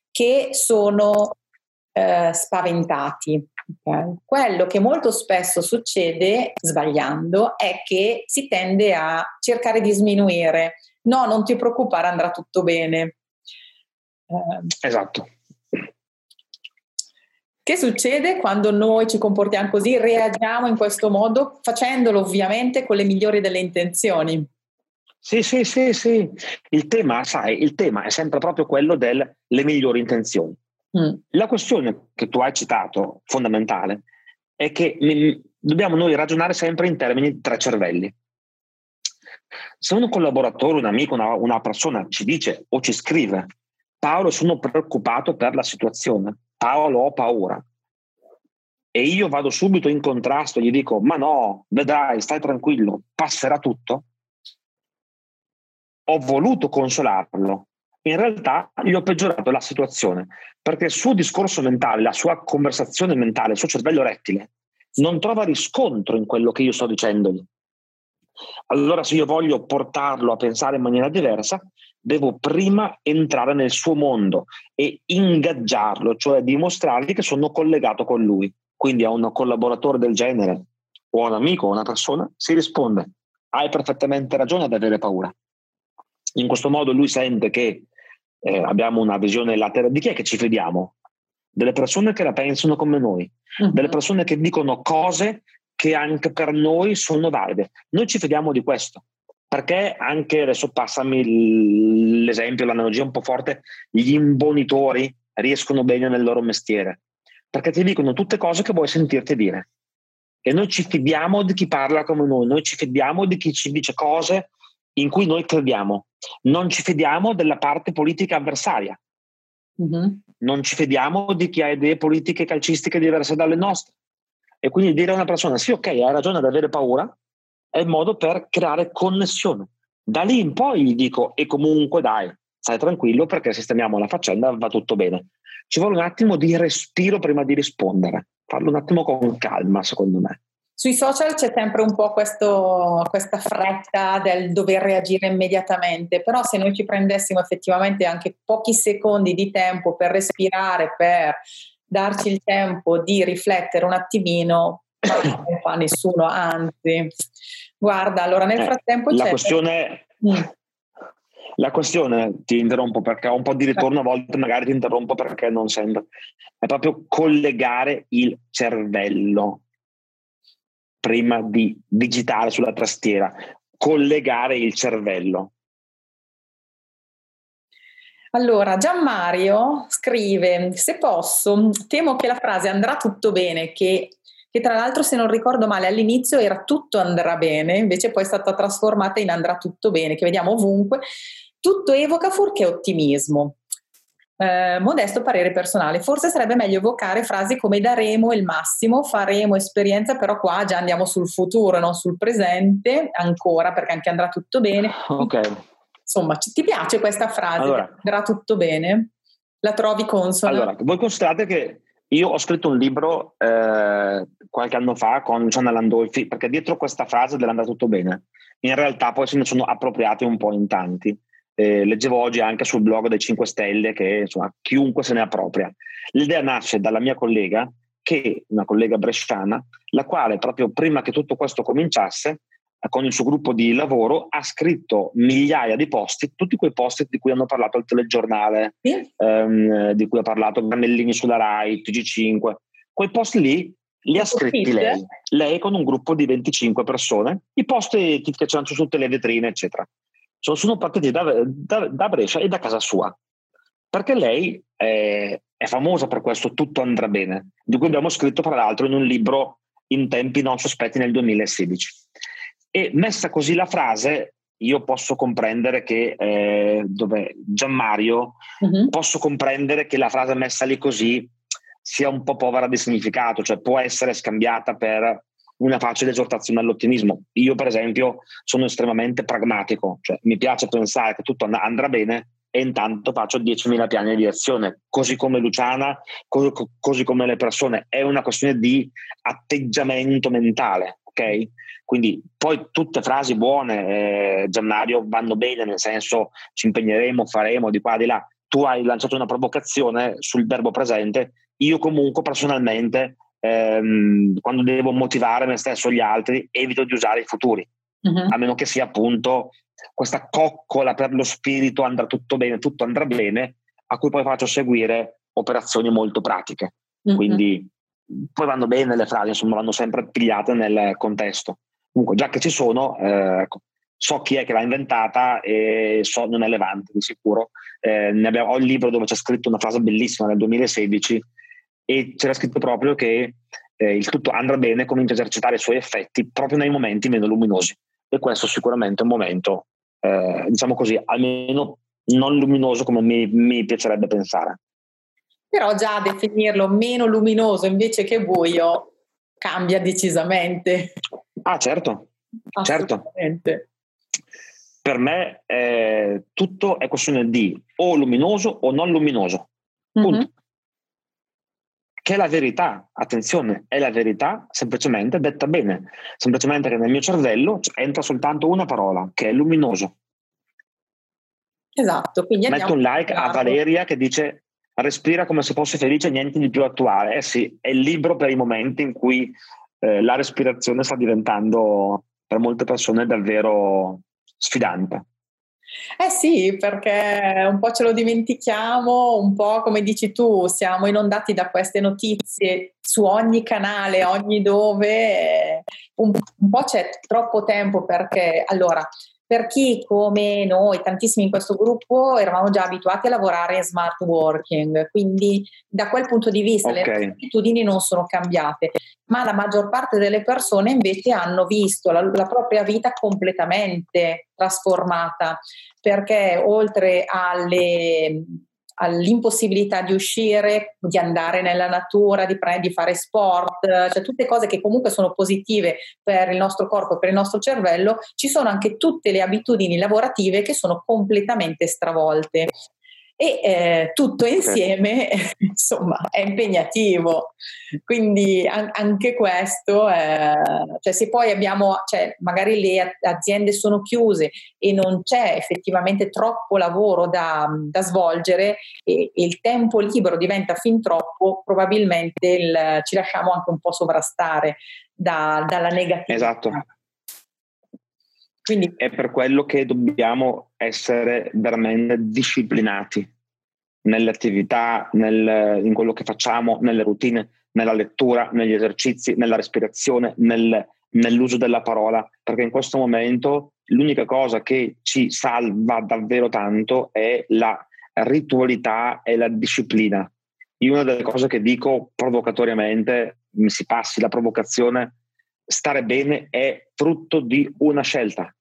che sono eh, spaventati. Okay. Quello che molto spesso succede, sbagliando, è che si tende a cercare di sminuire. No, non ti preoccupare, andrà tutto bene. Eh, esatto. Che succede quando noi ci comportiamo così, reagiamo in questo modo, facendolo ovviamente con le migliori delle intenzioni? Sì, sì, sì, sì. Il tema, sai, il tema è sempre proprio quello delle migliori intenzioni. Mm. La questione che tu hai citato, fondamentale, è che dobbiamo noi ragionare sempre in termini di tre cervelli. Se un collaboratore, un amico, una, una persona ci dice o ci scrive Paolo sono preoccupato per la situazione, Paolo ho paura, e io vado subito in contrasto gli dico ma no, vedrai, stai tranquillo, passerà tutto, ho voluto consolarlo, in realtà gli ho peggiorato la situazione perché il suo discorso mentale, la sua conversazione mentale, il suo cervello rettile non trova riscontro in quello che io sto dicendogli. Allora se io voglio portarlo a pensare in maniera diversa, devo prima entrare nel suo mondo e ingaggiarlo, cioè dimostrargli che sono collegato con lui. Quindi a un collaboratore del genere o a un amico o a una persona si risponde, hai perfettamente ragione ad avere paura. In questo modo lui sente che eh, abbiamo una visione laterale. Di chi è che ci fidiamo? Delle persone che la pensano come noi, uh-huh. delle persone che dicono cose che anche per noi sono valide. Noi ci fidiamo di questo. Perché anche, adesso passami l'esempio, l'analogia un po' forte, gli imbonitori riescono bene nel loro mestiere. Perché ti dicono tutte cose che vuoi sentirti dire. E noi ci fidiamo di chi parla come noi, noi ci fidiamo di chi ci dice cose in cui noi crediamo. Non ci fidiamo della parte politica avversaria. Uh-huh. Non ci fidiamo di chi ha idee politiche calcistiche diverse dalle nostre. E quindi dire a una persona, sì, ok, hai ragione ad avere paura, è il modo per creare connessione. Da lì in poi gli dico, e comunque dai, stai tranquillo perché sistemiamo la faccenda, va tutto bene. Ci vuole un attimo di respiro prima di rispondere, farlo un attimo con calma, secondo me. Sui social c'è sempre un po' questo, questa fretta del dover reagire immediatamente, però se noi ci prendessimo effettivamente anche pochi secondi di tempo per respirare, per darci il tempo di riflettere un attimino, non fa nessuno, anzi. Guarda, allora nel eh, frattempo eh, la Questione... Mm. La questione, ti interrompo perché ho un po' di ritorno, a volte magari ti interrompo perché non sembra, è proprio collegare il cervello prima di digitare sulla tastiera, collegare il cervello. Allora, Gianmario scrive, se posso, temo che la frase andrà tutto bene, che, che, tra l'altro se non ricordo male all'inizio era tutto andrà bene, invece poi è stata trasformata in andrà tutto bene, che vediamo ovunque, tutto evoca fuorché ottimismo. Eh, modesto parere personale, forse sarebbe meglio evocare frasi come daremo il massimo, faremo esperienza, però qua già andiamo sul futuro, non sul presente ancora, perché anche andrà tutto bene. Ok. Insomma, ti piace questa frase? Allora, andrà tutto bene? La trovi consona? Allora, voi considerate che io ho scritto un libro eh, qualche anno fa con Gianna Landolfi, perché dietro questa frase dell'andrà tutto bene, in realtà poi se ne sono appropriati un po' in tanti eh, leggevo oggi anche sul blog dei 5 Stelle che insomma, chiunque se ne appropria. L'idea nasce dalla mia collega, che una collega bresciana, la quale proprio prima che tutto questo cominciasse, eh, con il suo gruppo di lavoro, ha scritto migliaia di post, tutti quei post di cui hanno parlato al telegiornale, sì. ehm, di cui ha parlato Granellini sulla RAI, TG5. Quei post lì li ha scritti lei, lei con un gruppo di 25 persone, i post che c'erano su tutte le vetrine, eccetera sono partiti da, da, da, Brescia e da casa sua, perché lei è, è, famosa per questo Tutto andrà bene, di cui abbiamo scritto tra l'altro in un libro in tempi non sospetti nel 2016. E messa così la frase, io posso comprendere che, eh, dove Gianmario, uh-huh. posso comprendere che la frase messa lì così sia un po' povera di significato, cioè può essere scambiata per una facile esortazione all'ottimismo. Io, per esempio, sono estremamente pragmatico, cioè mi piace pensare che tutto andrà bene e intanto faccio 10.000 piani di azione, così come Luciana, così, così come le persone. È una questione di atteggiamento mentale, ok? Quindi poi tutte frasi buone, eh, Giannario, vanno bene, nel senso ci impegneremo, faremo di qua, di là. Tu hai lanciato una provocazione sul verbo presente, io comunque personalmente ehm, quando devo motivare me stesso o gli altri evito di usare i futuri, uh-huh. a meno che sia appunto questa coccola per lo spirito andrà tutto bene, tutto andrà bene, a cui poi faccio seguire operazioni molto pratiche. Uh-huh. Quindi poi vanno bene le frasi, insomma, vanno sempre pigliate nel contesto. Comunque, già che ci sono, eh, ecco, so chi è che l'ha inventata e so, non è Levante di sicuro. Eh, abbiamo, ho il libro dove c'è scritto una frase bellissima nel 2016 e c'era scritto proprio che eh, il tutto andrà bene, comincia a esercitare i suoi effetti proprio nei momenti meno luminosi. E questo sicuramente è un momento, eh, diciamo così, almeno non luminoso come mi, mi piacerebbe pensare. Però già definirlo meno luminoso invece che buio cambia decisamente. Ah, certo. certo. Per me eh, tutto è questione di o luminoso o non luminoso. Punto. Mm-hmm che è la verità, attenzione, è la verità semplicemente detta bene, semplicemente che nel mio cervello entra soltanto una parola, che è luminoso. Esatto, quindi Metto un like a Valeria che dice respira come se fosse felice, niente di più attuale. Eh sì, è il libro per i momenti in cui eh, la respirazione sta diventando per molte persone davvero sfidante. Eh sì, perché un po' ce lo dimentichiamo, un po' come dici tu, siamo inondati da queste notizie su ogni canale, ogni dove, un, un po' c'è troppo tempo perché allora per chi come noi, tantissimi in questo gruppo, eravamo già abituati a lavorare in smart working, quindi da quel punto di vista okay. le abitudini non sono cambiate, ma la maggior parte delle persone invece hanno visto la, la propria vita completamente trasformata, perché oltre alle all'impossibilità di uscire, di andare nella natura, di, pre- di, fare sport, cioè tutte cose che comunque sono positive per il nostro corpo, per il nostro cervello, ci sono anche tutte le abitudini lavorative che sono completamente stravolte e eh, tutto insieme insomma è impegnativo. Quindi an- anche questo eh, cioè se poi abbiamo cioè magari le aziende sono chiuse e non c'è effettivamente troppo lavoro da, da svolgere e, e, il tempo libero diventa fin troppo probabilmente il, ci lasciamo anche un po' sovrastare da, dalla negatività. Esatto quindi è per quello che dobbiamo essere veramente disciplinati nelle attività, nel, in quello che facciamo, nelle routine, nella lettura, negli esercizi, nella respirazione, nel, nell'uso della parola, perché in questo momento l'unica cosa che ci salva davvero tanto è la ritualità e la disciplina. Io una delle cose che dico provocatoriamente, mi si passi la provocazione, stare bene è frutto di una scelta.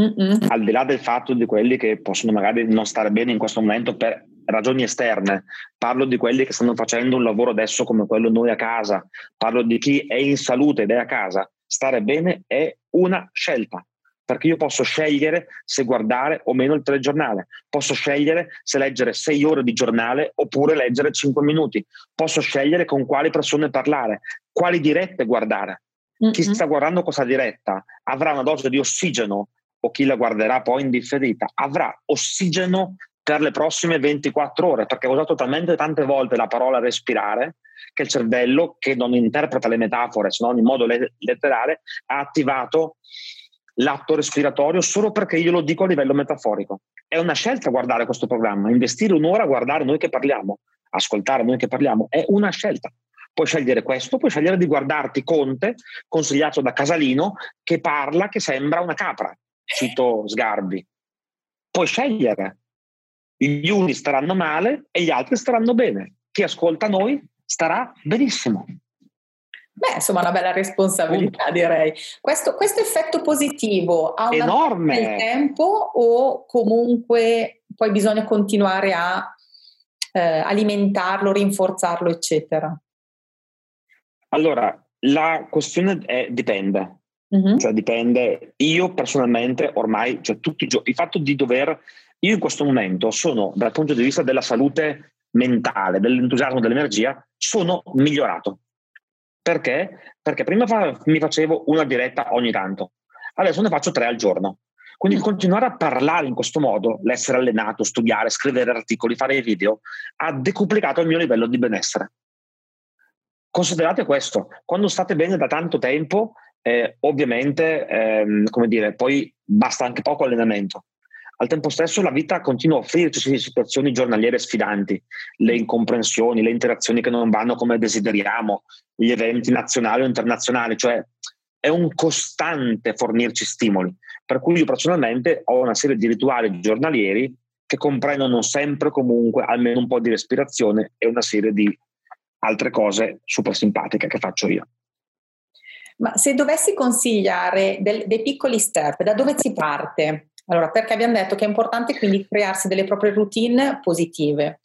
Mm-mm. Al di là del fatto di quelli che possono magari non stare bene in questo momento per ragioni esterne, parlo di quelli che stanno facendo un lavoro adesso come quello noi a casa, parlo di chi è in salute ed è a casa. Stare bene è una scelta, perché io posso scegliere se guardare o meno il telegiornale, posso scegliere se leggere sei ore di giornale oppure leggere cinque minuti, posso scegliere con quali persone parlare, quali dirette guardare. Mm-hmm. Chi sta guardando questa diretta avrà una dose di ossigeno o chi la guarderà poi in differita avrà ossigeno per le prossime 24 ore, perché ho usato talmente tante volte la parola respirare che il cervello, che non interpreta le metafore se non in modo letterale, ha attivato l'atto respiratorio solo perché io lo dico a livello metaforico. È una scelta guardare questo programma, investire un'ora a guardare noi che parliamo, ascoltare noi che parliamo, è una scelta. Puoi scegliere questo, puoi scegliere di guardarti Conte, consigliato da Casalino, che parla che sembra una capra, cito Sgarbi. Puoi scegliere, gli uni staranno male e gli altri staranno bene. Chi ascolta noi starà benissimo. Beh, insomma, una bella responsabilità, direi. Questo, questo, effetto positivo ha un enorme nel tempo o comunque poi bisogna continuare a eh, alimentarlo, rinforzarlo, eccetera? Allora, La questione è, dipende. Mm-hmm. Cioè dipende, io personalmente ormai, cioè tutti i giorni, il fatto di dover, io in questo momento sono dal punto di vista della salute mentale, dell'entusiasmo, dell'energia, sono migliorato. Perché? Perché prima fa, mi facevo una diretta ogni tanto, adesso ne faccio tre al giorno. Quindi mm. continuare a parlare in questo modo, l'essere allenato, studiare, scrivere articoli, fare video, ha decuplicato il mio livello di benessere. Considerate questo, quando state bene da tanto tempo, eh, ovviamente, ehm, come dire, poi basta anche poco allenamento. Al tempo stesso la vita continua a offrirci situazioni giornaliere sfidanti, le incomprensioni, le interazioni che non vanno come desideriamo, gli eventi nazionali o internazionali, cioè è un costante fornirci stimoli. Per cui io personalmente ho una serie di rituali giornalieri che comprendono sempre comunque almeno un po' di respirazione e una serie di altre cose super simpatiche che faccio io. Ma se dovessi consigliare del, dei piccoli step, da dove si parte? Allora, perché abbiamo detto che è importante quindi crearsi delle proprie routine positive.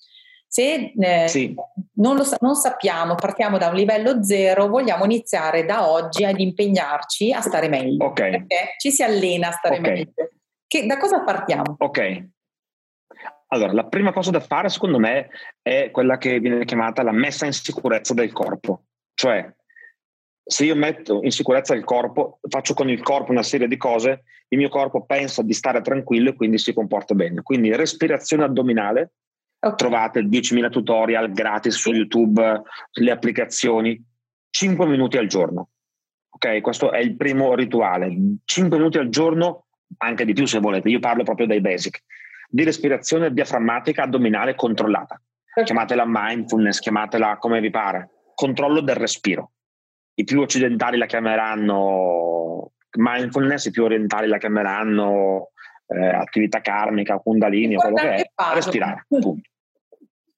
Se eh, sì. non, lo, non sappiamo, partiamo da un livello zero, vogliamo iniziare da oggi ad impegnarci a stare meglio. Okay. Perché ci si allena a stare okay. meglio. Che, da cosa partiamo? Ok. Allora, la prima cosa da fare, secondo me, è quella che viene chiamata la messa in sicurezza del corpo. Cioè, se io metto in sicurezza il corpo, faccio con il corpo una serie di cose, il mio corpo pensa di stare tranquillo e quindi si comporta bene. Quindi respirazione addominale, okay. trovate 10.000 tutorial gratis su YouTube, le applicazioni, 5 minuti al giorno. Ok, questo è il primo rituale. 5 minuti al giorno, anche di più se volete, io parlo proprio dai basic di respirazione diaframmatica addominale controllata. Chiamatela mindfulness, chiamatela come vi pare. Controllo del respiro. I più occidentali la chiameranno mindfulness, i più orientali la chiameranno eh, attività karmica, kundalini o quello che è. Respirare, punto.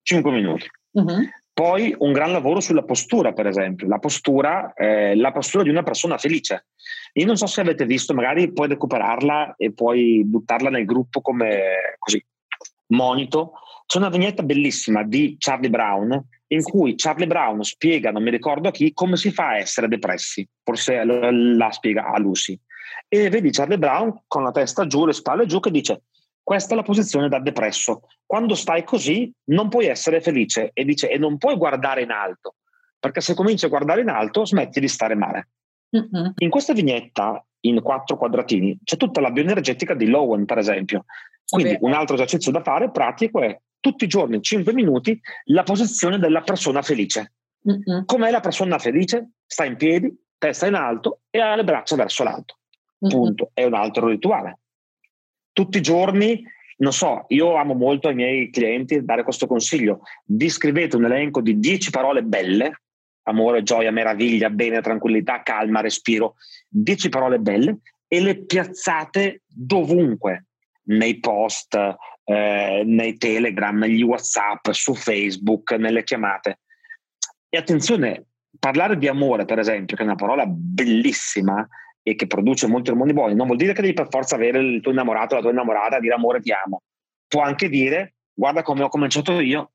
5 minuti. Uh-huh. Poi un gran lavoro sulla postura, per esempio. La postura, eh, la postura di una persona felice. Io non so se avete visto, magari puoi recuperarla e puoi buttarla nel gruppo come così, monito. C'è una vignetta bellissima di Charlie Brown in cui Charlie Brown spiega, non mi ricordo a chi, come si fa a essere depressi. Forse la spiega a Lucy. E vedi Charlie Brown con la testa giù, le spalle giù, che dice questa è la posizione da depresso. Quando stai così non puoi essere felice e dice e non puoi guardare in alto, perché se cominci a guardare in alto smetti di stare male. Mm-hmm. In questa vignetta, in quattro quadratini, c'è tutta la bioenergetica di Lowen, per esempio. Quindi un altro esercizio da fare pratico è tutti i giorni, 5 minuti, la posizione della persona felice. Mm-hmm. Com'è la persona felice? Sta in piedi, testa in alto e ha le braccia verso l'alto. Mm-hmm. Punto. È un altro rituale. Tutti i giorni, non so, io amo molto ai miei clienti dare questo consiglio. Vi scrivete un elenco di 10 parole belle amore, gioia, meraviglia, bene, tranquillità, calma, respiro, dieci parole belle e le piazzate dovunque, nei post, eh, nei telegram, negli whatsapp, su facebook, nelle chiamate. E attenzione, parlare di amore, per esempio, che è una parola bellissima e che produce molti ormoni buoni, non vuol dire che devi per forza avere il tuo innamorato, la tua innamorata a dire amore ti amo. Può anche dire, guarda come ho cominciato io,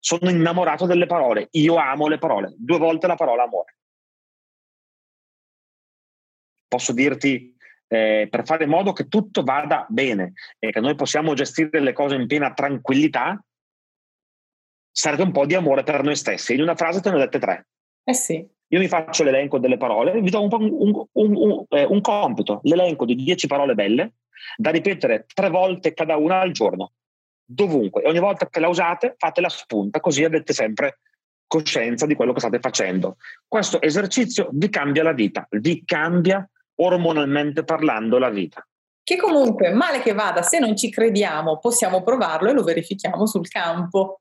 sono innamorato delle parole, io amo le parole, due volte la parola amore. Posso dirti eh, per fare in modo che tutto vada bene e che noi possiamo gestire le cose in piena tranquillità, serve un po' di amore per noi stessi. In una frase te ne ho dette tre. Eh sì. Io mi faccio l'elenco delle parole, vi do un, un, un, eh, un compito, l'elenco di dieci parole belle da ripetere tre volte cada una al giorno dovunque e ogni volta che la usate fate la spunta così avete sempre coscienza di quello che state facendo. Questo esercizio vi cambia la vita, vi cambia ormonalmente parlando la vita. Che comunque, male che vada, se non ci crediamo, possiamo provarlo e lo verifichiamo sul campo.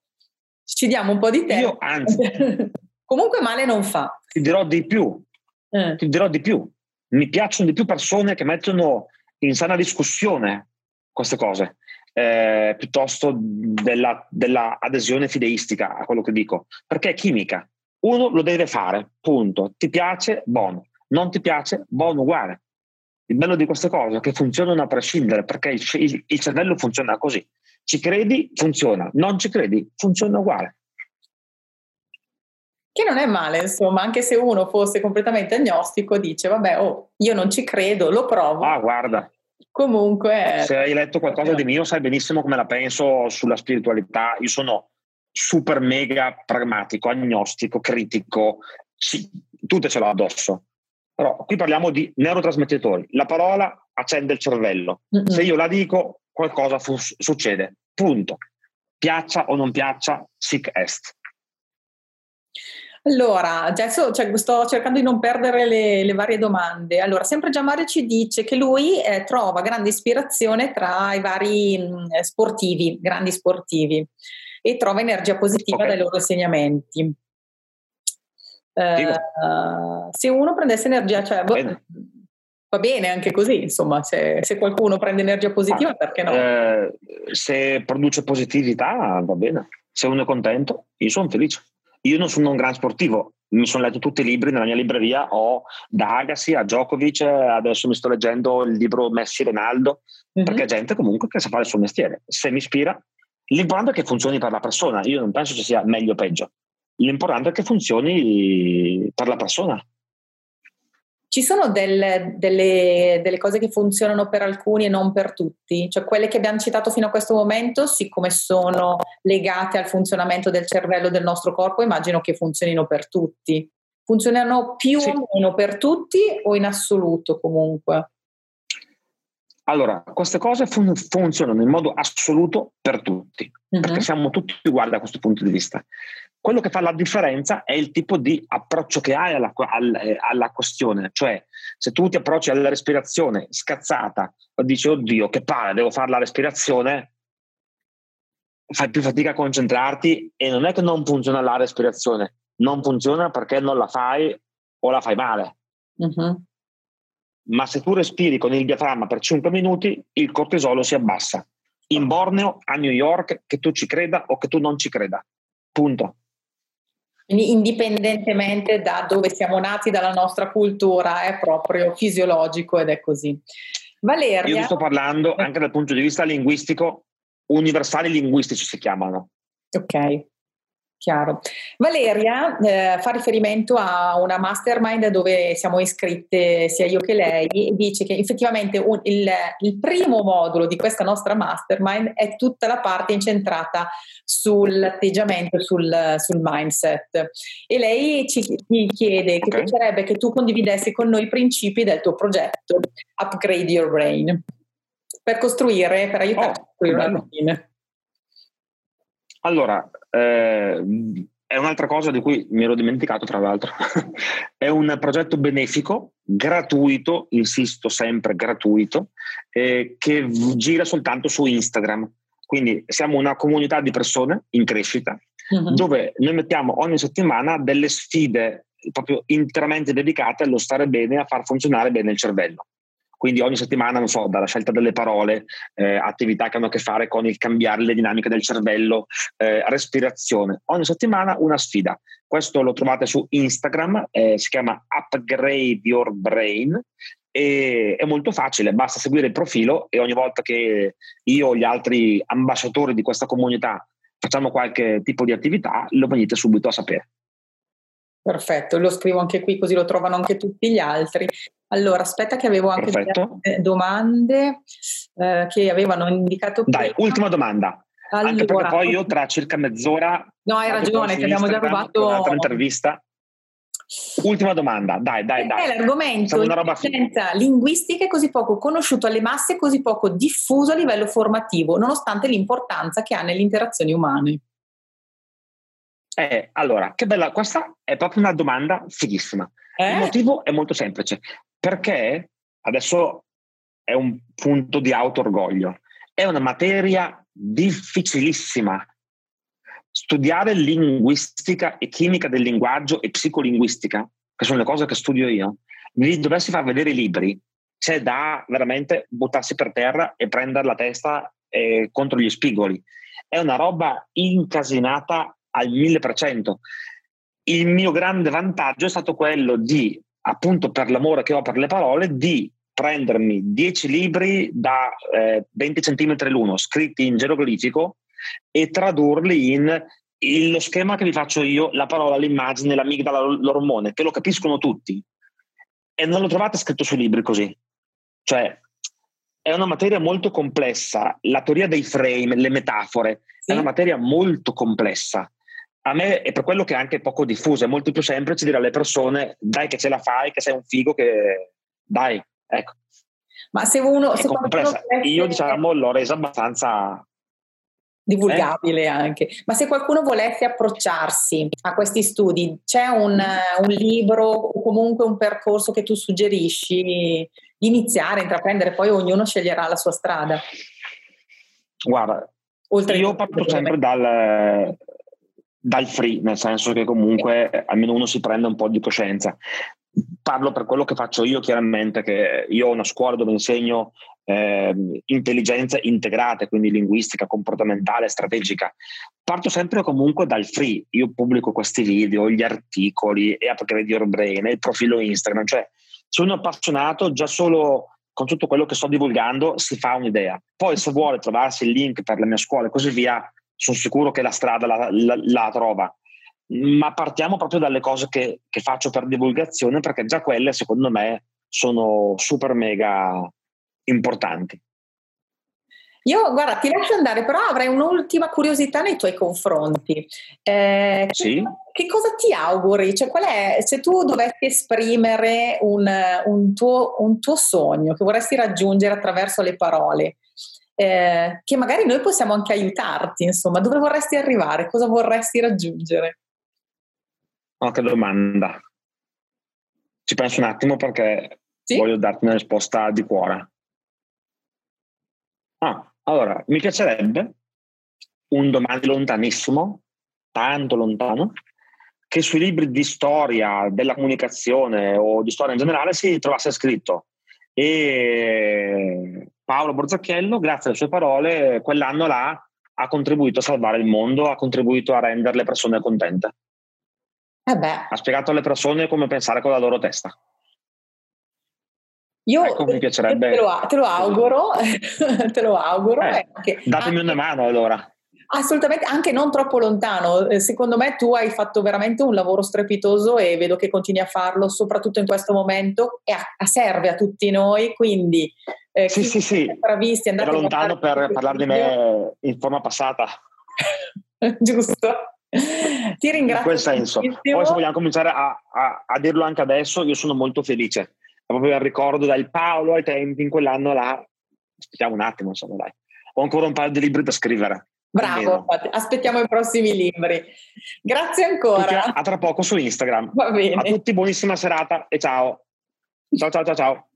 Ci diamo un po' di tempo. Io, anzi, comunque male non fa. Ti dirò di più. Eh. Ti dirò di più. Mi piacciono di più persone che mettono in sana discussione queste cose eh, piuttosto della, della, adesione fideistica a quello che dico, perché è chimica. Uno lo deve fare, punto. Ti piace? Buono. Non ti piace? Buono uguale. Il bello di queste cose è che funzionano a prescindere, perché il, il, il cervello funziona così. Ci credi? Funziona. Non ci credi? Funziona uguale. Che non è male, insomma, anche se uno fosse completamente agnostico, dice, vabbè, oh, io non ci credo, lo provo. Ah, guarda. Comunque... Se hai letto qualcosa di mio, sai benissimo come la penso sulla spiritualità. Io sono super mega pragmatico, agnostico, critico, sì, tutte ce l'ho addosso. Però qui parliamo di neurotrasmettitori. La parola accende il cervello. Mm-hmm. Se io la dico, qualcosa fu- succede. Punto. Piaccia o non piaccia, sic est. Allora, adesso cioè, sto cercando di non perdere le, le, varie domande. Allora, sempre Giammario ci dice che lui eh, trova grande ispirazione tra i vari mh, mm, sportivi, grandi sportivi, e trova energia positiva okay. dai loro insegnamenti. Eh, se uno prendesse energia, cioè, bene. va bene anche così, insomma, se, se qualcuno prende energia positiva, ah, perché no? Eh, se produce positività, va bene. Se uno è contento, io sono felice. Io non sono un gran sportivo, mi sono letto tutti i libri nella mia libreria, ho da Agassi a Djokovic, adesso mi sto leggendo il libro Messi Ronaldo, mm-hmm. perché è gente comunque che sa fare il suo mestiere. Se mi ispira, l'importante è che funzioni per la persona, io non penso ci sia meglio o peggio, l'importante è che funzioni per la persona. Ci sono delle, delle, delle, cose che funzionano per alcuni e non per tutti? Cioè quelle che abbiamo citato fino a questo momento, siccome sono legate al funzionamento del cervello del nostro corpo, immagino che funzionino per tutti. Funzionano più sì. o meno per tutti o in assoluto comunque? Allora, queste cose fun- funzionano in modo assoluto per tutti, uh-huh. perché siamo tutti uguali da questo punto di vista. Quello che fa la differenza è il tipo di approccio che hai alla, alla, alla questione, cioè se tu ti approcci alla respirazione scazzata o dici oddio che palle, devo fare la respirazione, fai più fatica a concentrarti e non è che non funziona la respirazione, non funziona perché non la fai o la fai male. Uh-huh ma se tu respiri con il diaframma per 5 minuti, il cortisolo si abbassa. In Borneo, a New York, che tu ci creda o che tu non ci creda. Punto. Quindi indipendentemente da dove siamo nati, dalla nostra cultura, è proprio fisiologico ed è così. Valeria. Io sto parlando anche dal punto di vista linguistico, universali linguistici si chiamano. Ok. Chiaro. Valeria eh, fa riferimento a una mastermind dove siamo iscritte sia io che lei e dice che effettivamente un, il, il, primo modulo di questa nostra mastermind è tutta la parte incentrata sull'atteggiamento, sul, sul mindset. E lei ci, ci chiede okay. che piacerebbe che tu condividessi con noi i principi del tuo progetto Upgrade Your Brain per costruire, per aiutare oh, a costruire una routine. Allora, eh, è un'altra cosa di cui mi ero dimenticato, tra l'altro. è un progetto benefico, gratuito, insisto sempre gratuito, eh, che gira soltanto su Instagram. Quindi siamo una comunità di persone in crescita, uh-huh. dove noi mettiamo ogni settimana delle sfide proprio interamente dedicate allo stare bene, a far funzionare bene il cervello. Quindi ogni settimana, non so, dalla scelta delle parole, eh, attività che hanno a che fare con il cambiare le dinamiche del cervello, eh, respirazione. Ogni settimana una sfida. Questo lo trovate su Instagram, eh, si chiama Upgrade Your Brain e è molto facile, basta seguire il profilo e ogni volta che io o gli altri ambasciatori di questa comunità facciamo qualche tipo di attività, lo venite subito a sapere. Perfetto, lo scrivo anche qui così lo trovano anche tutti gli altri. Allora, aspetta che avevo anche delle domande eh, che avevano indicato. Dai, ultima domanda. Allora, anche perché poi io tra circa mezz'ora... No, hai ragione, ti abbiamo già rubato... Un'altra intervista. Ultima domanda, dai, dai, dai. È l'argomento di scienza linguistica è così poco conosciuto alle masse e così poco diffuso a livello formativo, nonostante l'importanza che ha nelle interazioni umane. Eh, allora, che bella, questa è proprio una domanda fighissima. Eh? Il motivo è molto semplice, perché adesso è un punto di auto-orgoglio, è una materia difficilissima. Studiare linguistica e chimica del linguaggio e psicolinguistica, che sono le cose che studio io, vi dovessi far vedere i libri, c'è da veramente buttarsi per terra e prendere la testa eh, contro gli spigoli. È una roba incasinata al 1000%. Il mio grande vantaggio è stato quello di, appunto per l'amore che ho per le parole, di prendermi 10 libri da eh, 20 cm l'uno, scritti in geroglifico, e tradurli in lo schema che vi faccio io, la parola, l'immagine, l'amigdala, l'ormone, che lo capiscono tutti. E non lo trovate scritto sui libri così. Cioè, è una materia molto complessa. La teoria dei frame, le metafore, sì. è una materia molto complessa. A me è per quello che è anche poco diffusa, è molto più semplice dire alle persone dai che ce la fai, che sei un figo, che dai, ecco. Ma se uno... Se volesse... Io diciamo l'ho resa abbastanza divulgabile eh? anche. Ma se qualcuno volesse approcciarsi a questi studi, c'è un, un, libro o comunque un percorso che tu suggerisci di iniziare, intraprendere, poi ognuno sceglierà la sua strada? Guarda, Oltre io parto sempre dal, dal free, nel senso che comunque almeno uno si prende un po' di coscienza. Parlo per quello che faccio io, chiaramente, che io ho una scuola dove insegno eh, intelligenze integrate, quindi linguistica, comportamentale, strategica. Parto sempre comunque dal free. Io pubblico questi video, gli articoli, e Upgrade Your Brain, il profilo Instagram, cioè sono appassionato già solo con tutto quello che sto divulgando si fa un'idea. Poi se vuole trovarsi il link per le mie scuole e così via, sono sicuro che la strada la, la, la trova. Ma partiamo proprio dalle cose che, che faccio per divulgazione, perché già quelle secondo me sono super mega importanti. Io, guarda, ti lascio andare, però avrei un'ultima curiosità nei tuoi confronti. Eh, sì? che, che, cosa ti auguri? Cioè, qual è, se tu dovessi esprimere un, un, tuo, un tuo, sogno che vorresti raggiungere attraverso le parole, eh, che magari noi possiamo anche aiutarti, insomma, dove vorresti arrivare? Cosa vorresti raggiungere? Oh, che domanda. Ci penso un attimo perché sì? voglio darti una risposta di cuore. Ah, allora, mi piacerebbe un domani lontanissimo, tanto lontano, che sui libri di storia della comunicazione o di storia in generale si trovasse scritto. E Paolo Borzacchiello, grazie alle sue parole, quell'anno là ha contribuito a salvare il mondo, ha contribuito a rendere le persone contente. Eh ha spiegato alle persone come pensare con la loro testa. Io ecco, mi piacerebbe... te, lo, te lo auguro, te lo auguro. Eh, anche, datemi anche, una mano allora. Assolutamente, anche non troppo lontano. Eh, secondo me tu hai fatto veramente un lavoro strepitoso e vedo che continui a farlo, soprattutto in questo momento, e a, serve a tutti noi. Quindi, eh, sì, sì, sì. Travisti, Era lontano per parlare di me in forma passata. Giusto. Ti ringrazio. In quel senso. Poi se vogliamo cominciare a, a, a dirlo anche adesso, io sono molto felice proprio il ricordo dal Paolo ai tempi, in quell'anno là. Aspettiamo un attimo, insomma, dai. Ho ancora un paio di libri da scrivere. Bravo, aspettiamo i prossimi libri. Grazie ancora. A tra poco su Instagram. Va bene. A tutti buonissima serata e ciao. Ciao ciao ciao ciao.